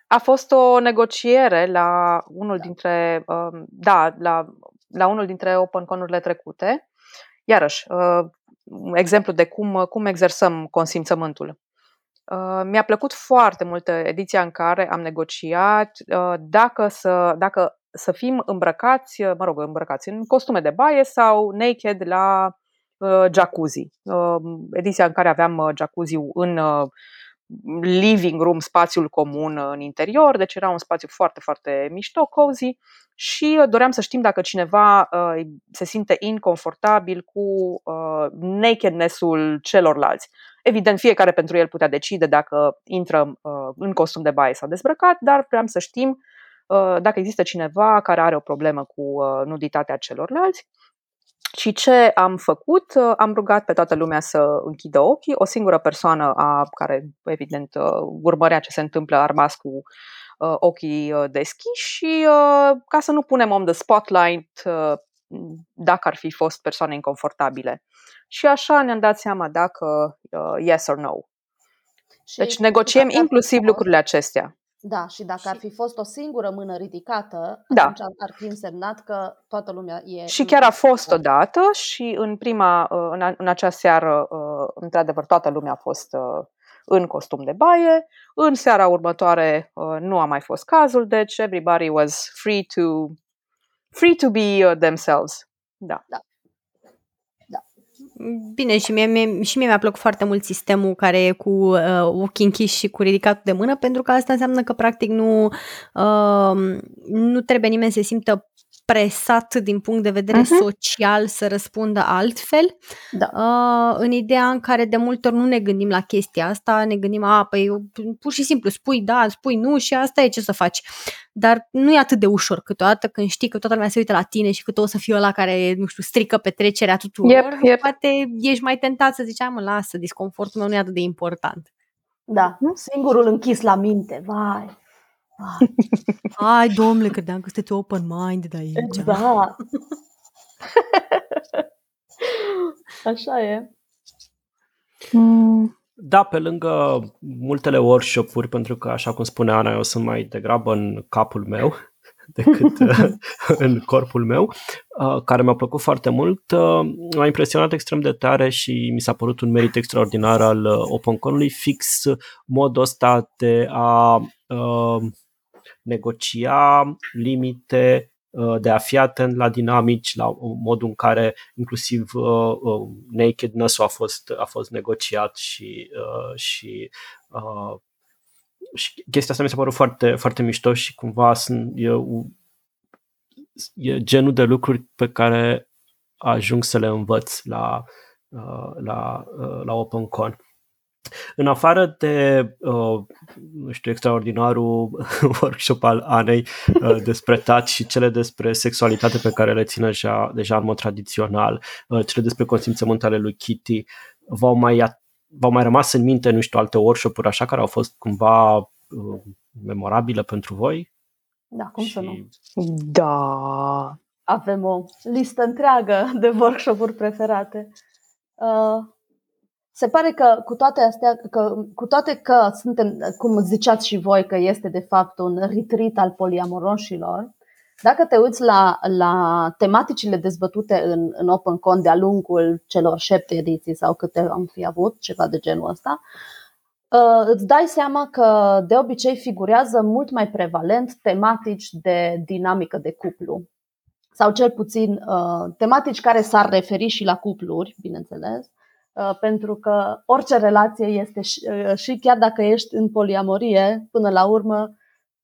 A fost o negociere la unul dintre, uh, da, la, la unul dintre OpenCon-urile trecute. Iarăși, uh, exemplu de cum, cum exersăm consimțământul. Uh, mi-a plăcut foarte mult ediția în care am negociat uh, dacă să, dacă să fim îmbrăcați, uh, mă rog, îmbrăcați în costume de baie sau naked la uh, jacuzzi. Uh, ediția în care aveam uh, jacuzzi în uh, living room, spațiul comun în interior, deci era un spațiu foarte, foarte mișto, cozy și uh, doream să știm dacă cineva uh, se simte inconfortabil cu uh, nakedness-ul celorlalți. Evident, fiecare pentru el putea decide dacă intră uh, în costum de baie sau dezbrăcat, dar vreau să știm uh, dacă există cineva care are o problemă cu uh, nuditatea celorlalți. Și ce am făcut? Uh, am rugat pe toată lumea să închidă ochii. O singură persoană a, care, evident, uh, urmărea ce se întâmplă a rămas cu uh, ochii uh, deschiși și uh, ca să nu punem on the spotlight uh, dacă ar fi fost persoane inconfortabile. Și așa ne-am dat seama dacă uh, yes or no. Și deci negociem inclusiv lucrurile acestea. Da, și dacă și... ar fi fost o singură mână ridicată, da. atunci ar fi însemnat că toată lumea e... Și chiar a fost odată și în prima, în, în acea seară, într-adevăr, toată lumea a fost în costum de baie. În seara următoare uh, nu a mai fost cazul, deci everybody was free to, free to be uh, themselves. Da. da. da. Bine, și mie, mie, și mie mi-a plăcut foarte mult sistemul care e cu uh, ochii închiși și cu ridicat de mână, pentru că asta înseamnă că practic nu, uh, nu trebuie nimeni să se simtă presat din punct de vedere uh-huh. social să răspundă altfel, da. uh, în ideea în care de multe ori nu ne gândim la chestia asta, ne gândim, a, păi pur și simplu spui da, spui nu și asta e ce să faci. Dar nu e atât de ușor câteodată când știi că toată lumea se uită la tine și că tu o să fii ăla care, nu știu, strică petrecerea tuturor, yep, yep. poate ești mai tentat să zici, mă, lasă, disconfortul meu nu e atât de important. Da, singurul închis la minte, vai. Ai, domnule, credeam că sunteți open-minded aici. Da. Așa e. Mm. Da, pe lângă multele workshop-uri, pentru că, așa cum spune Ana, eu sunt mai degrabă în capul meu decât în corpul meu, uh, care mi-a plăcut foarte mult. Uh, m-a impresionat extrem de tare și mi s-a părut un merit extraordinar al uh, OpenCon-ului, fix modul ăsta de a negocia limite, uh, de a fi atent la dinamici, la modul în care inclusiv uh, uh, nakedness a fost, a fost negociat și, uh, și, uh, și chestia asta mi s-a părut foarte, foarte mișto și cumva sunt, e, e genul de lucruri pe care ajung să le învăț la, uh, la, uh, la OpenCon. În afară de, uh, nu știu, extraordinarul workshop al Anei uh, despre taci și cele despre sexualitate pe care le ține deja, deja în mod tradițional, uh, cele despre consimțământ ale lui Kitty, v-au mai, v-au mai rămas în minte, nu știu, alte workshop-uri așa care au fost cumva uh, memorabile pentru voi? Da, cum și... să nu? Da. avem o listă întreagă de workshop-uri preferate. Uh, se pare că cu toate astea, că, cu toate că suntem, cum ziceați și voi, că este de fapt un retreat al poliamoroșilor, dacă te uiți la, la tematicile dezbătute în, în OpenCon de-a lungul celor șapte ediții sau câte am fi avut, ceva de genul ăsta, uh, îți dai seama că de obicei figurează mult mai prevalent tematici de dinamică de cuplu. Sau cel puțin uh, tematici care s-ar referi și la cupluri, bineînțeles, uh, pentru că orice relație este și, și chiar dacă ești în poliamorie, până la urmă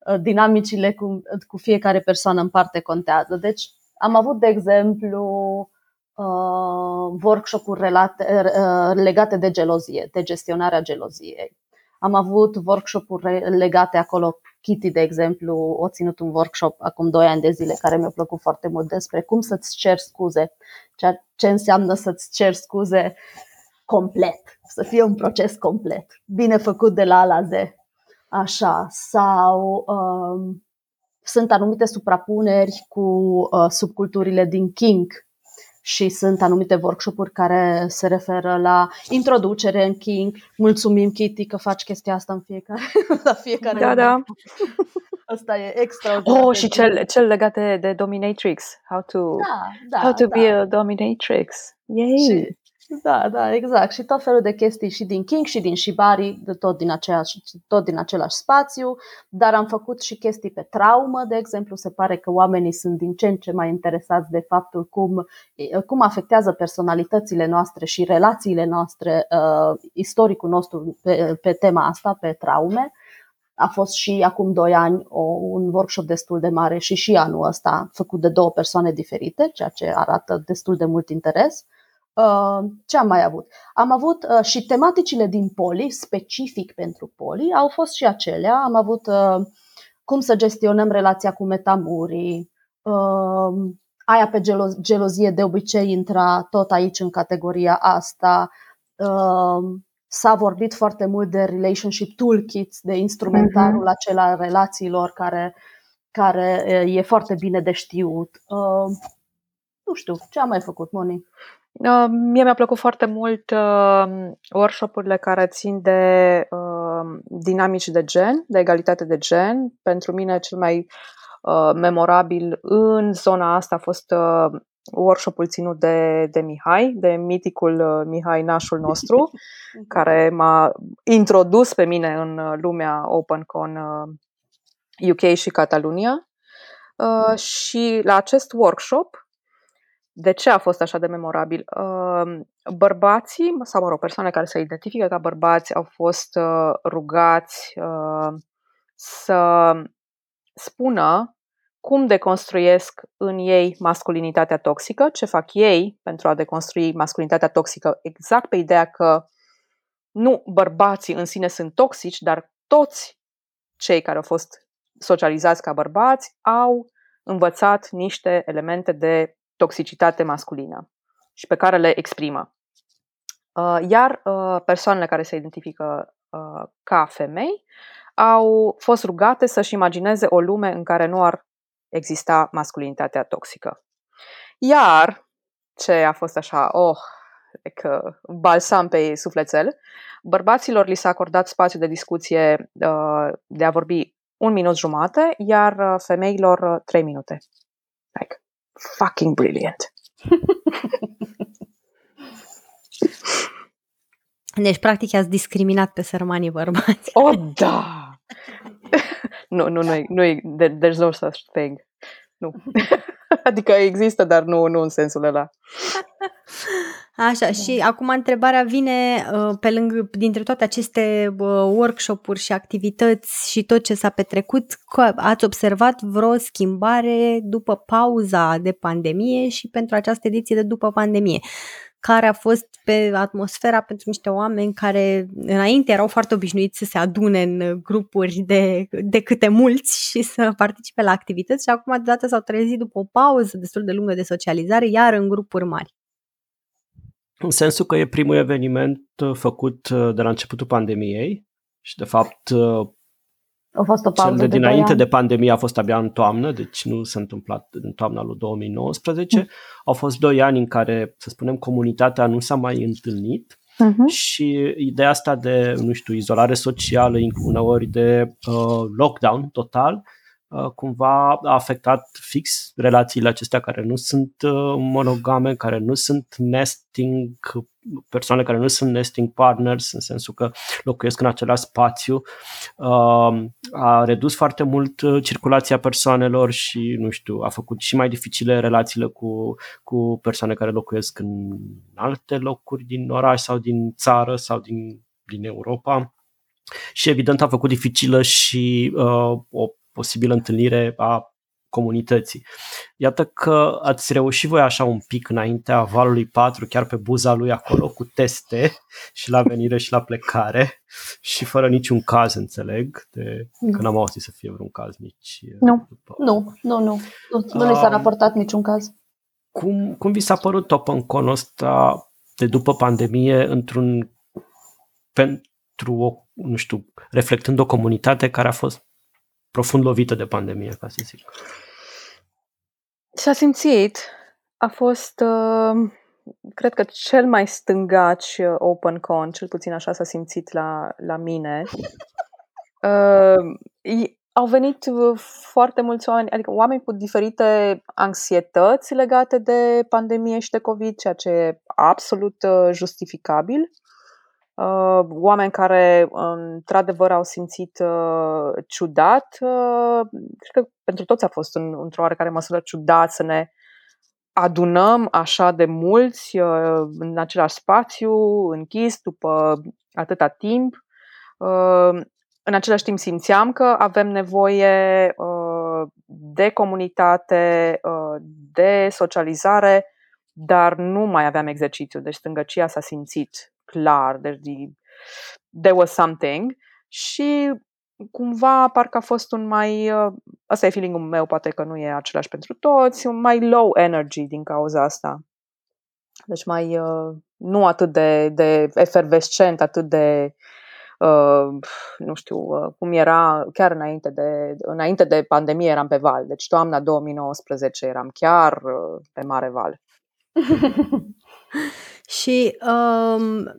Uh, dinamicile cu, cu fiecare persoană în parte contează. Deci am avut, de exemplu, uh, workshop-uri relate, uh, legate de gelozie, de gestionarea geloziei. Am avut workshop-uri legate acolo. Kitty, de exemplu, o ținut un workshop acum 2 ani de zile care mi-a plăcut foarte mult despre cum să-ți ceri scuze, ceea ce înseamnă să-ți ceri scuze complet, să fie un proces complet, bine făcut de la A la Z așa, sau um, sunt anumite suprapuneri cu uh, subculturile din King și sunt anumite workshopuri care se referă la introducere în King. Mulțumim, Kitty, că faci chestia asta în fiecare, la fiecare Da, da. Asta e extraordinar. Oh, și cel, cel legat de, de dominatrix. How to, da, da, how to da. be a dominatrix. Yay! Și, da, da, exact. Și tot felul de chestii și din King și din Shibari, de tot din, aceeași, tot din același spațiu, dar am făcut și chestii pe traumă, de exemplu. Se pare că oamenii sunt din ce în ce mai interesați de faptul cum, cum afectează personalitățile noastre și relațiile noastre, uh, istoricul nostru pe, pe tema asta, pe traume. A fost și acum doi ani o, un workshop destul de mare și și anul ăsta făcut de două persoane diferite, ceea ce arată destul de mult interes. Uh, Uh, ce am mai avut? Am avut uh, și tematicile din poli, specific pentru poli, au fost și acelea. Am avut uh, cum să gestionăm relația cu metamurii, aia pe gelozie de obicei intra tot aici în categoria asta. S-a vorbit foarte mult de relationship toolkits, de instrumentarul uh-huh. acela al relațiilor care, care e foarte bine de știut. Nu știu, ce am mai făcut, Moni? Uh, mie mi-a plăcut foarte mult uh, workshop-urile care țin de uh, dinamici de gen, de egalitate de gen. Pentru mine cel mai uh, memorabil în zona asta a fost uh, workshop-ul ținut de, de Mihai, de miticul uh, Mihai Nașul nostru, care m-a introdus pe mine în uh, lumea OpenCon uh, UK și Catalunia. Uh, și la acest workshop de ce a fost așa de memorabil? Bărbații, sau mă rog, persoane care se identifică ca bărbați, au fost uh, rugați uh, să spună cum deconstruiesc în ei masculinitatea toxică, ce fac ei pentru a deconstrui masculinitatea toxică, exact pe ideea că nu bărbații în sine sunt toxici, dar toți cei care au fost socializați ca bărbați au învățat niște elemente de toxicitate masculină și pe care le exprimă. Uh, iar uh, persoanele care se identifică uh, ca femei au fost rugate să-și imagineze o lume în care nu ar exista masculinitatea toxică. Iar ce a fost așa, oh, că balsam pe sufletel, bărbaților li s-a acordat spațiu de discuție de a vorbi un minut jumate, iar femeilor trei minute. Like, fucking brilliant. Deci, practic, ați discriminat pe sărmanii bărbați. Oh, da! nu, nu, nu, nu, there's no such thing. Nu. adică există, dar nu, nu în sensul ăla. Așa, și acum întrebarea vine uh, pe lângă, dintre toate aceste uh, workshop-uri și activități și tot ce s-a petrecut, ați observat vreo schimbare după pauza de pandemie și pentru această ediție de după pandemie? care a fost pe atmosfera pentru niște oameni care înainte erau foarte obișnuiți să se adune în grupuri de, de câte mulți și să participe la activități și acum deodată s-au trezit după o pauză destul de lungă de socializare, iar în grupuri mari. În sensul că e primul eveniment uh, făcut uh, de la începutul pandemiei și de fapt uh, A fost o pauză Cel de, de dinainte de, de pandemie a fost abia în toamnă, deci nu s-a întâmplat în toamna lui 2019. Mm. Au fost doi ani în care, să spunem, comunitatea nu s-a mai întâlnit uh-huh. și ideea asta de, nu știu, izolare socială, uneori de uh, lockdown total, Uh, cumva a afectat fix relațiile acestea care nu sunt uh, monogame, care nu sunt nesting, persoane care nu sunt nesting partners, în sensul că locuiesc în același spațiu. Uh, a redus foarte mult circulația persoanelor și, nu știu, a făcut și mai dificile relațiile cu, cu persoane care locuiesc în alte locuri din oraș sau din țară sau din, din Europa. Și evident a făcut dificilă și uh, o posibilă întâlnire a comunității. Iată că ați reușit voi așa un pic înaintea valului 4, chiar pe buza lui acolo, cu teste și la venire și la plecare și fără niciun caz, înțeleg, de, nu. că n-am auzit să fie vreun caz nici nu. După... Nu, nu, nu, nu, nu li s-a raportat niciun caz. Cum, cum vi s-a părut OpenCon ăsta de după pandemie într-un pentru o, nu știu, reflectând o comunitate care a fost profund lovită de pandemie, ca să zic. S-a simțit. A fost, uh, cred că, cel mai stângaci uh, OpenCon, cel puțin așa s-a simțit la, la mine. Uh, au venit foarte mulți oameni, adică oameni cu diferite anxietăți legate de pandemie și de COVID, ceea ce e absolut justificabil. Uh, oameni care într-adevăr au simțit uh, ciudat. Uh, cred că pentru toți a fost în, într-o oarecare măsură ciudat să ne adunăm așa de mulți uh, în același spațiu, închis, după atâta timp. Uh, în același timp simțeam că avem nevoie uh, de comunitate, uh, de socializare, dar nu mai aveam exercițiu, deci stângăcia s-a simțit clar, deci there was something și cumva parcă a fost un mai, uh, ăsta e feeling-ul meu, poate că nu e același pentru toți, un mai low energy din cauza asta. Deci mai, uh, nu atât de, de efervescent, atât de, uh, nu știu, uh, cum era chiar înainte de, înainte de pandemie eram pe val. Deci toamna 2019 eram chiar uh, pe mare val. Și um,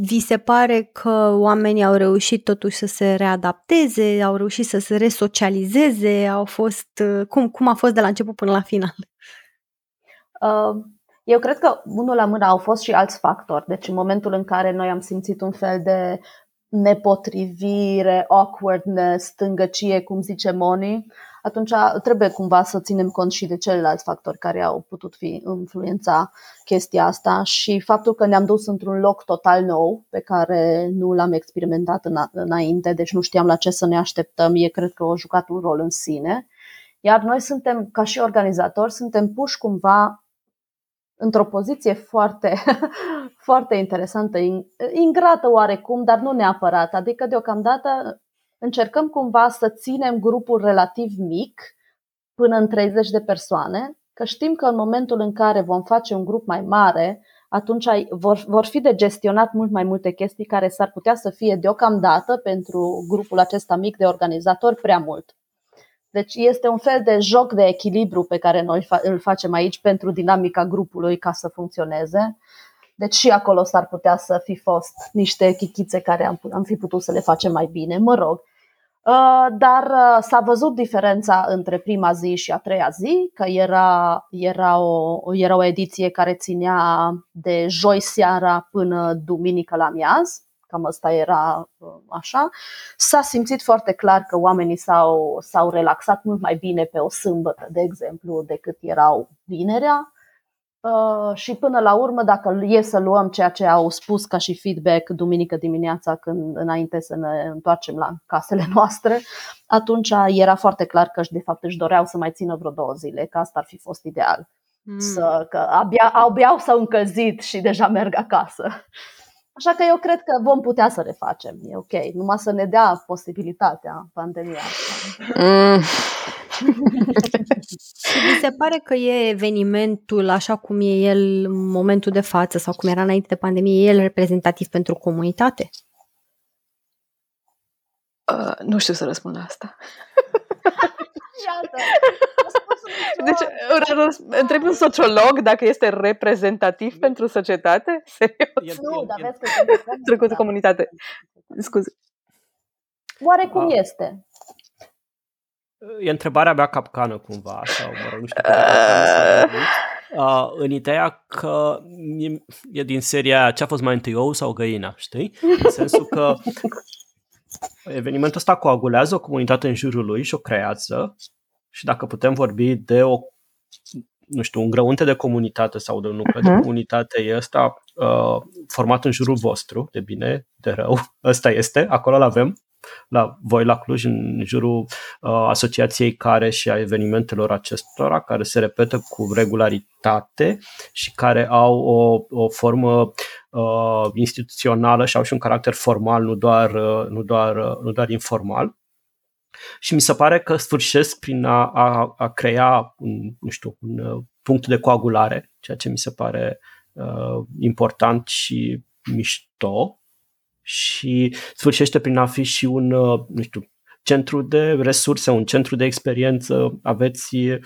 vi se pare că oamenii au reușit totuși să se readapteze, au reușit să se resocializeze, au fost uh, cum, cum a fost de la început până la final? Uh, eu cred că unul la mână au fost și alți factori. Deci în momentul în care noi am simțit un fel de nepotrivire, awkwardness, stângăcie, cum zice Moni, atunci trebuie cumva să ținem cont și de celălalt factori care au putut fi influența chestia asta și faptul că ne-am dus într-un loc total nou pe care nu l-am experimentat înainte, deci nu știam la ce să ne așteptăm, e cred că a jucat un rol în sine. Iar noi suntem, ca și organizatori, suntem puși cumva într-o poziție foarte, foarte interesantă, ingrată oarecum, dar nu neapărat. Adică, deocamdată, încercăm cumva să ținem grupul relativ mic, până în 30 de persoane, că știm că în momentul în care vom face un grup mai mare, atunci vor, vor fi de gestionat mult mai multe chestii care s-ar putea să fie deocamdată pentru grupul acesta mic de organizatori prea mult. Deci este un fel de joc de echilibru pe care noi îl facem aici pentru dinamica grupului ca să funcționeze. Deci și acolo s-ar putea să fi fost niște chichițe care am, am fi putut să le facem mai bine, mă rog. Uh, dar uh, s-a văzut diferența între prima zi și a treia zi, că era, era, o, era o ediție care ținea de joi seara până duminică la miaz, cam asta era uh, așa. S-a simțit foarte clar că oamenii s-au, s-au relaxat mult mai bine pe o sâmbătă, de exemplu, decât erau vinerea. Uh, și până la urmă, dacă e să luăm ceea ce au spus ca și feedback duminică dimineața, când înainte să ne întoarcem la casele noastre, atunci era foarte clar că de fapt își doreau să mai țină vreo două zile, că asta ar fi fost ideal. Mm. Să, că abia, abia s-au încălzit și deja merg acasă. Așa că eu cred că vom putea să le facem. E ok. Numai să ne dea posibilitatea pandemia asta. Mm. Și vi se pare că e evenimentul așa cum e el în momentul de față sau cum era înainte de pandemie, e el reprezentativ pentru comunitate? Uh, nu știu să răspund la asta. Iată, deci, întreb un sociolog dacă este reprezentativ pentru societate? Serios? Nu, dar vezi că trecut comunitate. Scuze. Oare cum A. este? E întrebarea mea capcană cumva, sau mă rog, nu știu capcană uh, în ideea că e, e din seria ce a fost mai întâi ou sau găina, știi? În sensul că evenimentul ăsta coagulează o comunitate în jurul lui și o creează și dacă putem vorbi de o nu știu, un grăunte de comunitate sau de un nucleu uh-huh. de mhm. comunitate e ăsta uh, format în jurul vostru, de bine, de rău, ăsta este, acolo îl avem, la voi la Cluj, în jurul uh, asociației care și a evenimentelor acestora, care se repetă cu regularitate și care au o, o formă uh, instituțională și au și un caracter formal, nu doar, uh, nu doar, uh, nu doar informal. Și mi se pare că sfârșesc prin a, a, a crea un, nu știu, un uh, punct de coagulare, ceea ce mi se pare uh, important și mișto și sfârșește prin a fi și un, uh, nu știu, centru de resurse, un centru de experiență. Aveți uh,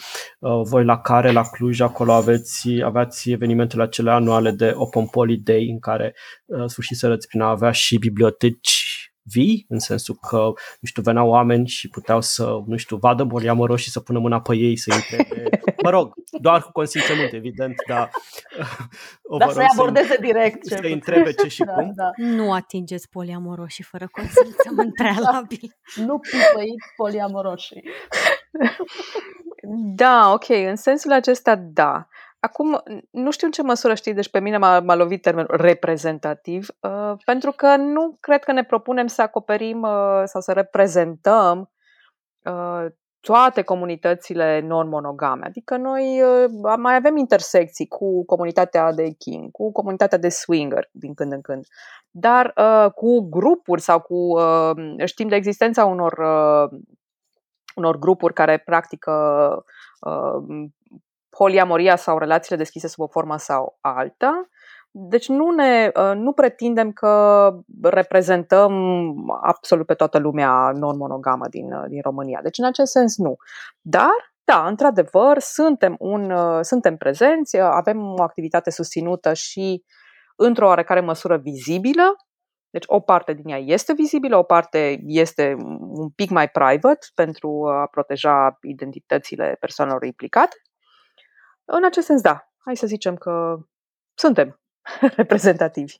voi la care, la Cluj, acolo aveți, aveți evenimentele acele anuale de Open Poly Day în care uh, sfârșiseră prin a avea și biblioteci vii, în sensul că, nu știu, veneau oameni și puteau să, nu știu, vadă poliamoros și să pună mâna pe ei, să întrebe, mă rog, doar cu consimțământ, evident, dar o dar să-i abordeze să direct. Să întrebe ce și da, cum. Da. Nu atingeți poliamoroși fără consimțământ prealabil. nu pipăiți poliamoroșii. Da, ok, în sensul acesta, da. Acum, nu știu în ce măsură știi, deci pe mine m-a, m-a lovit termenul reprezentativ, uh, pentru că nu cred că ne propunem să acoperim uh, sau să reprezentăm uh, toate comunitățile non-monogame. Adică noi uh, mai avem intersecții cu comunitatea de king, cu comunitatea de swinger din când în când, dar uh, cu grupuri sau cu uh, știm de existența unor uh, unor grupuri care practică uh, poliamoria sau relațiile deschise sub o formă sau alta. Deci nu, ne, uh, nu pretindem că reprezentăm absolut pe toată lumea non-monogamă din, uh, din România. Deci în acest sens nu. Dar, da, într-adevăr, suntem, un, uh, suntem prezenți, avem o activitate susținută și într-o oarecare măsură vizibilă. Deci o parte din ea este vizibilă, o parte este un pic mai private pentru a proteja identitățile persoanelor implicate. În acest sens, da. Hai să zicem că suntem reprezentativi.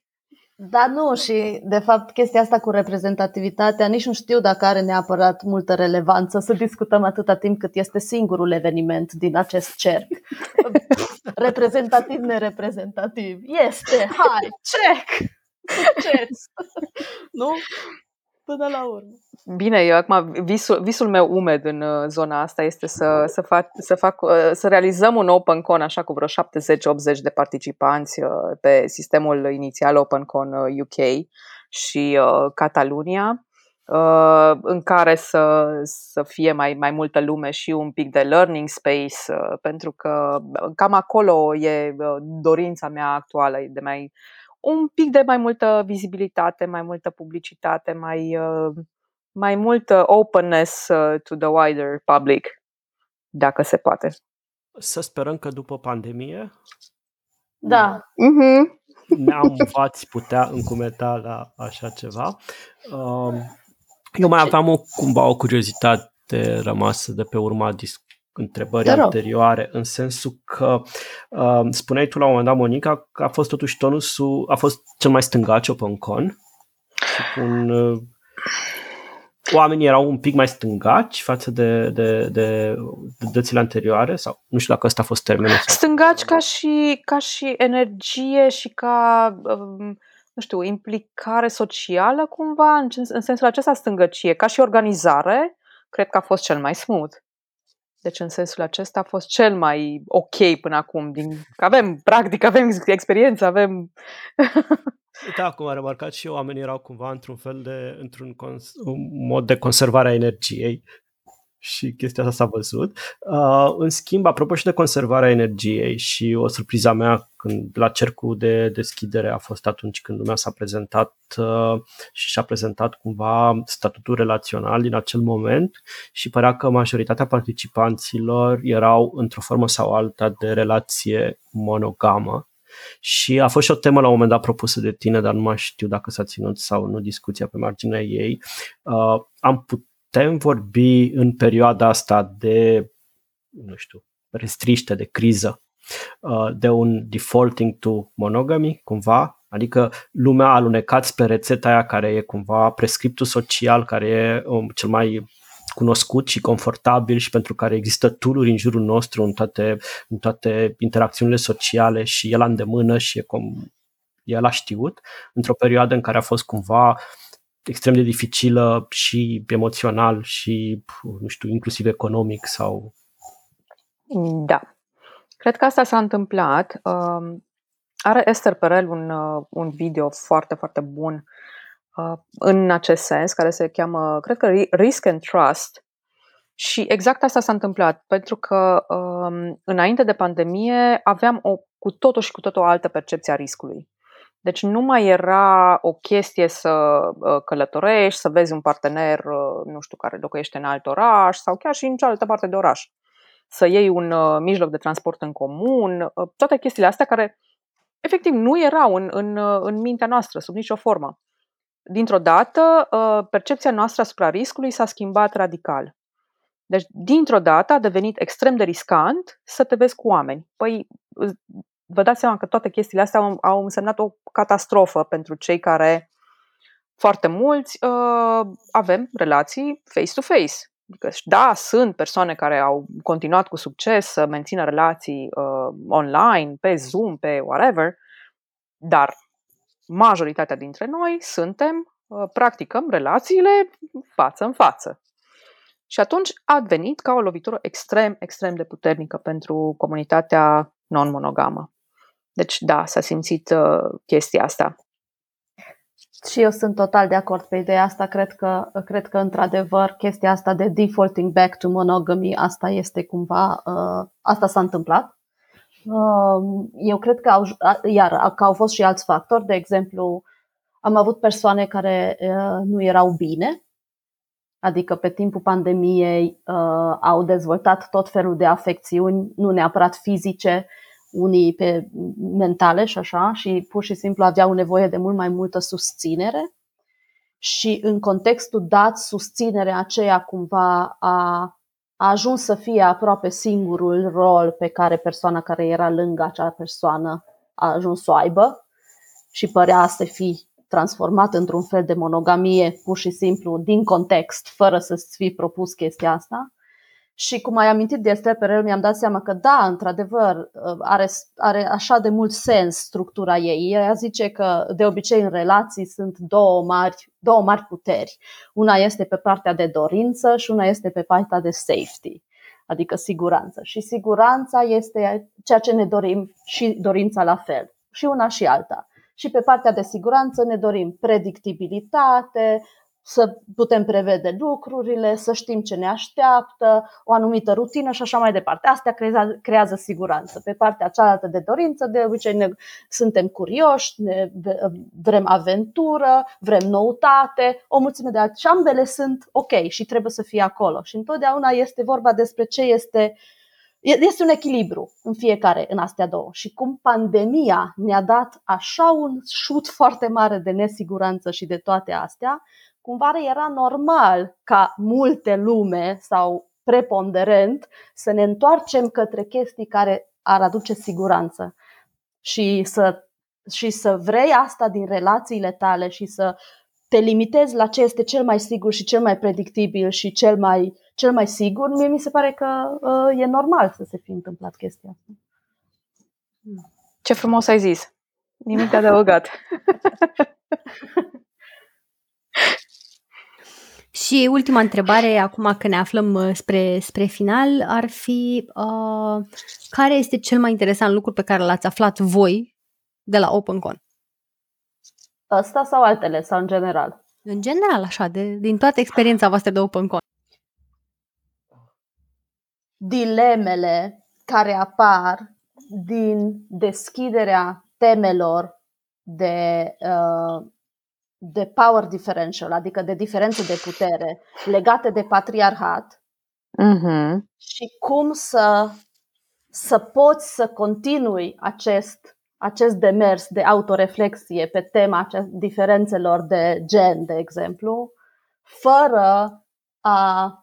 Da, nu, și de fapt chestia asta cu reprezentativitatea nici nu știu dacă are neapărat multă relevanță să discutăm atâta timp cât este singurul eveniment din acest cerc. Reprezentativ, nereprezentativ. Este, hai, check! Succes! nu? Până la urmă. Bine, eu acum visul, visul meu umed în uh, zona asta este să, să, fac, să, fac, uh, să realizăm un OpenCon așa cu vreo 70-80 de participanți uh, pe sistemul inițial OpenCon UK și Catalunia în care să, să fie mai, mai multă lume și un pic de learning space, pentru că cam acolo e dorința mea actuală, de mai un pic de mai multă vizibilitate, mai multă publicitate, mai, uh, mai multă openness uh, to the wider public, dacă se poate. Să sperăm că după pandemie da. Mm-hmm. ne-am v-ați putea încumeta la așa ceva. Um, eu mai aveam o, cumva o curiozitate rămasă de pe urma dis- întrebări anterioare, în sensul că uh, spuneai tu la un moment dat, Monica, că a fost totuși tonusul, a fost cel mai stângaci OpenCon și un, uh, oamenii erau un pic mai stângaci față de, de, de, de dățile anterioare sau nu știu dacă ăsta a fost termenul. Stângaci ca și, ca și energie și ca um, nu știu, implicare socială cumva, în, în sensul acesta stângăcie, ca și organizare, cred că a fost cel mai smooth. Deci, în sensul acesta a fost cel mai ok până acum. Din, avem practic, avem experiență, avem... Da, cum am remarcat și eu, oamenii erau cumva într-un fel de, într-un cons- un mod de conservare a energiei și chestia asta s-a văzut. Uh, în schimb, apropo și de conservarea energiei și o surpriza mea când la cercul de deschidere a fost atunci când lumea s-a prezentat uh, și și-a prezentat cumva statutul relațional din acel moment și părea că majoritatea participanților erau într-o formă sau alta de relație monogamă și a fost și o temă la un moment dat propusă de tine, dar nu mai știu dacă s-a ținut sau nu discuția pe marginea ei. Uh, am putut putem vorbi în perioada asta de, nu știu, restriște, de criză, uh, de un defaulting to monogamy, cumva, adică lumea a alunecat spre rețeta aia care e cumva prescriptul social, care e um, cel mai cunoscut și confortabil și pentru care există tool în jurul nostru în toate, în toate interacțiunile sociale și el la îndemână și e cum el a știut, într-o perioadă în care a fost cumva uh, extrem de dificilă și emoțional și, nu știu, inclusiv economic sau... Da. Cred că asta s-a întâmplat. Um, are Esther Perel un, uh, un video foarte, foarte bun uh, în acest sens, care se cheamă, cred că Risk and Trust. Și exact asta s-a întâmplat, pentru că um, înainte de pandemie aveam o cu totul și cu totul altă percepție a riscului. Deci nu mai era o chestie să uh, călătorești, să vezi un partener, uh, nu știu, care locuiește în alt oraș sau chiar și în cealaltă parte de oraș. Să iei un uh, mijloc de transport în comun, toate chestiile astea care efectiv nu erau în, în, în mintea noastră, sub nicio formă. Dintr-o dată, percepția noastră asupra riscului s-a schimbat radical. Deci, dintr-o dată a devenit extrem de riscant să te vezi cu oameni. Păi, vă dați seama că toate chestiile astea au, au însemnat o catastrofă pentru cei care foarte mulți uh, avem relații face-to-face. Adică, da, sunt persoane care au continuat cu succes să mențină relații uh, online, pe Zoom, pe whatever, dar majoritatea dintre noi suntem, uh, practicăm relațiile față în față. Și atunci a venit ca o lovitură extrem, extrem de puternică pentru comunitatea non-monogamă. Deci, da, s-a simțit uh, chestia asta. Și eu sunt total de acord pe ideea asta. Cred că, cred că într-adevăr, chestia asta de defaulting back to monogamy, asta este cumva, uh, asta s-a întâmplat. Uh, eu cred că au, iar, că au fost și alți factori. De exemplu, am avut persoane care uh, nu erau bine, adică pe timpul pandemiei uh, au dezvoltat tot felul de afecțiuni, nu neapărat fizice, unii pe mentale și așa, și pur și simplu aveau nevoie de mult mai multă susținere. Și în contextul dat, susținerea aceea cumva a, a ajuns să fie aproape singurul rol pe care persoana care era lângă acea persoană a ajuns să o aibă și părea să fi transformat într-un fel de monogamie pur și simplu din context, fără să-ți fi propus chestia asta. Și cum ai amintit de Esther Perel, mi-am dat seama că da, într-adevăr, uh, are, are așa de mult sens structura ei. Ea zice că de obicei în relații sunt două mari, două mari puteri. Una este pe partea de dorință și una este pe partea de safety, adică siguranță. Și siguranța este ceea ce ne dorim și dorința la fel, și una și alta. Și pe partea de siguranță ne dorim predictibilitate, să putem prevede lucrurile, să știm ce ne așteaptă, o anumită rutină și așa mai departe. Astea creează, creează siguranță. Pe partea cealaltă de dorință, de obicei ne, suntem curioși, ne, vrem aventură, vrem noutate, o mulțime de alte. Și ambele sunt ok și trebuie să fie acolo. Și întotdeauna este vorba despre ce este este un echilibru în fiecare, în astea două. Și cum pandemia ne-a dat așa un șut foarte mare de nesiguranță și de toate astea, cumva era normal ca multe lume sau preponderent să ne întoarcem către chestii care ar aduce siguranță și să, și să vrei asta din relațiile tale și să te limitezi la ce este cel mai sigur și cel mai predictibil și cel mai, cel mai sigur, mie mi se pare că uh, e normal să se fi întâmplat chestia asta. Ce frumos ai zis! Nimic de adăugat. Și ultima întrebare, acum că ne aflăm uh, spre, spre final, ar fi uh, care este cel mai interesant lucru pe care l-ați aflat voi de la OpenCon? Asta sau altele, sau în general? În general, așa, de, din toată experiența voastră de OpenCon. dilemele care apar din deschiderea temelor de, uh, de power differential, adică de diferențe de putere legate de patriarhat Mm-hmm. și cum să, să poți să continui acest, acest demers de autoreflexie pe tema acest, diferențelor de gen, de exemplu, fără a.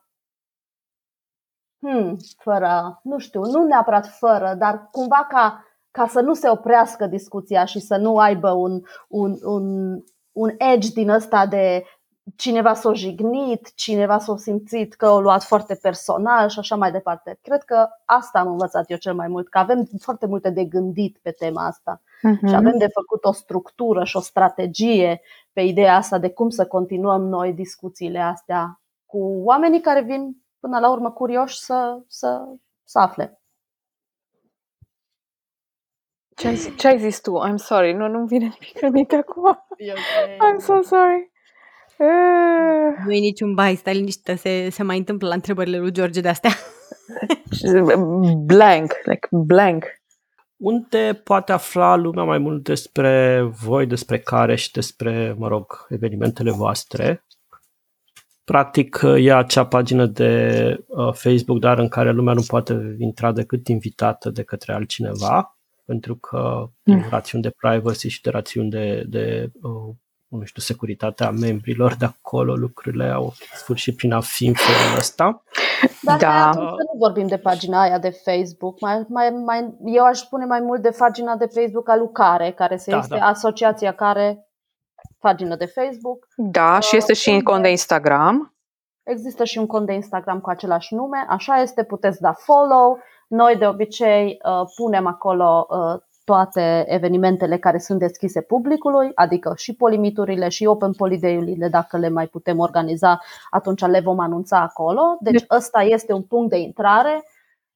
Hmm, fără, nu știu, nu neapărat fără, dar cumva ca, ca să nu se oprească discuția și să nu aibă un, un, un, un edge din ăsta de cineva s-a jignit, cineva s-a simțit că o luat foarte personal și așa mai departe. Cred că asta am învățat eu cel mai mult, că avem foarte multe de gândit pe tema asta Mm-hmm. și avem de făcut o structură și o strategie pe ideea asta de cum să continuăm noi discuțiile astea cu oamenii care vin până la urmă curioși să, să, să afle. Ce ai, zis, ce ai zis tu? I'm sorry. Nu, nu-mi vine nimic în minte acum. I'm so sorry. Eh, Nu e niciun bai, stai liniștită, se, se mai întâmplă la întrebările lui George de astea. Blank, like blank. Unde poate afla lumea mai mult despre voi, despre care și despre, mă rog, evenimentele voastre? Practic e acea pagină de uh, Facebook, dar în care lumea nu poate intra decât invitată de către altcineva, pentru că din rațiuni de privacy și de rațiuni de, de uh, nu știu, securitatea membrilor de acolo, lucrurile au sfârșit prin a fi în felul ăsta. Dar Da. da. atunci să nu vorbim de pagina aia de Facebook. Mai, mai, mai, eu aș spune mai mult de pagina de Facebook a lui Care, care se Da, este da. asociația care pagină de Facebook. Da, și este și în cont de Instagram. Există și un cont de Instagram cu același nume, așa este, puteți da follow. Noi de obicei uh, punem acolo uh, toate evenimentele care sunt deschise publicului, adică și polimiturile și open polideurile, dacă le mai putem organiza, atunci le vom anunța acolo. Deci ăsta este un punct de intrare.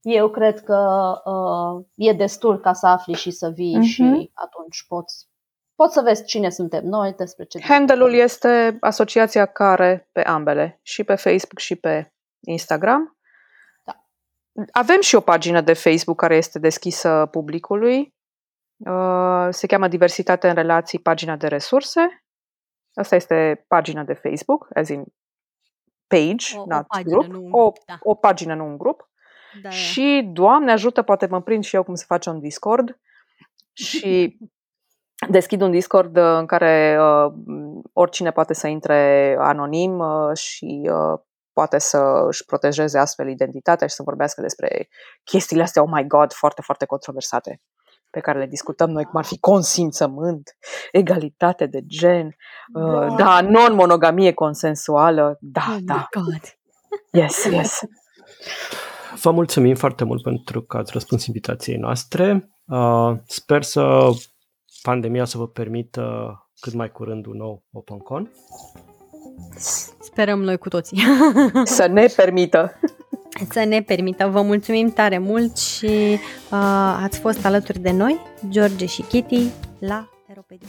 Eu cred că uh, e destul ca să afli și să vii Mhm. și atunci poți, poți să vezi cine suntem noi, despre ce Handle-ul este asociația care pe ambele, și pe Facebook și pe Instagram. Da. Avem și o pagină de Facebook care este deschisă publicului. Uh, Se cheamă Diversitate în relații, pagina de resurse. Asta este pagina de Facebook, as in page, O- o not pagină, group. nu un o, grup, da. o pagină, nu un grup. Da, Și, Doamne ajută, poate mă prind și eu cum se face un Discord și deschid un Discord uh, în care uh, oricine poate să intre anonim uh, și uh, poate să își protejeze astfel identitatea și să vorbească despre chestiile astea, oh my god, foarte, foarte controversate pe care le discutăm noi, cum ar fi consimțământ, egalitate de gen, uh, da, non-monogamie consensuală, da, Oh my da, God. yes, yes. Vă mulțumim foarte mult pentru că ați răspuns invitației noastre. Uh, Sper să pandemia să vă permită cât mai curând un nou OpenCon. Sperăm noi cu toții. Să ne permită. să ne permită. Vă mulțumim tare mult și uh, ați fost alături de noi, George și Kitty, la Teropedia.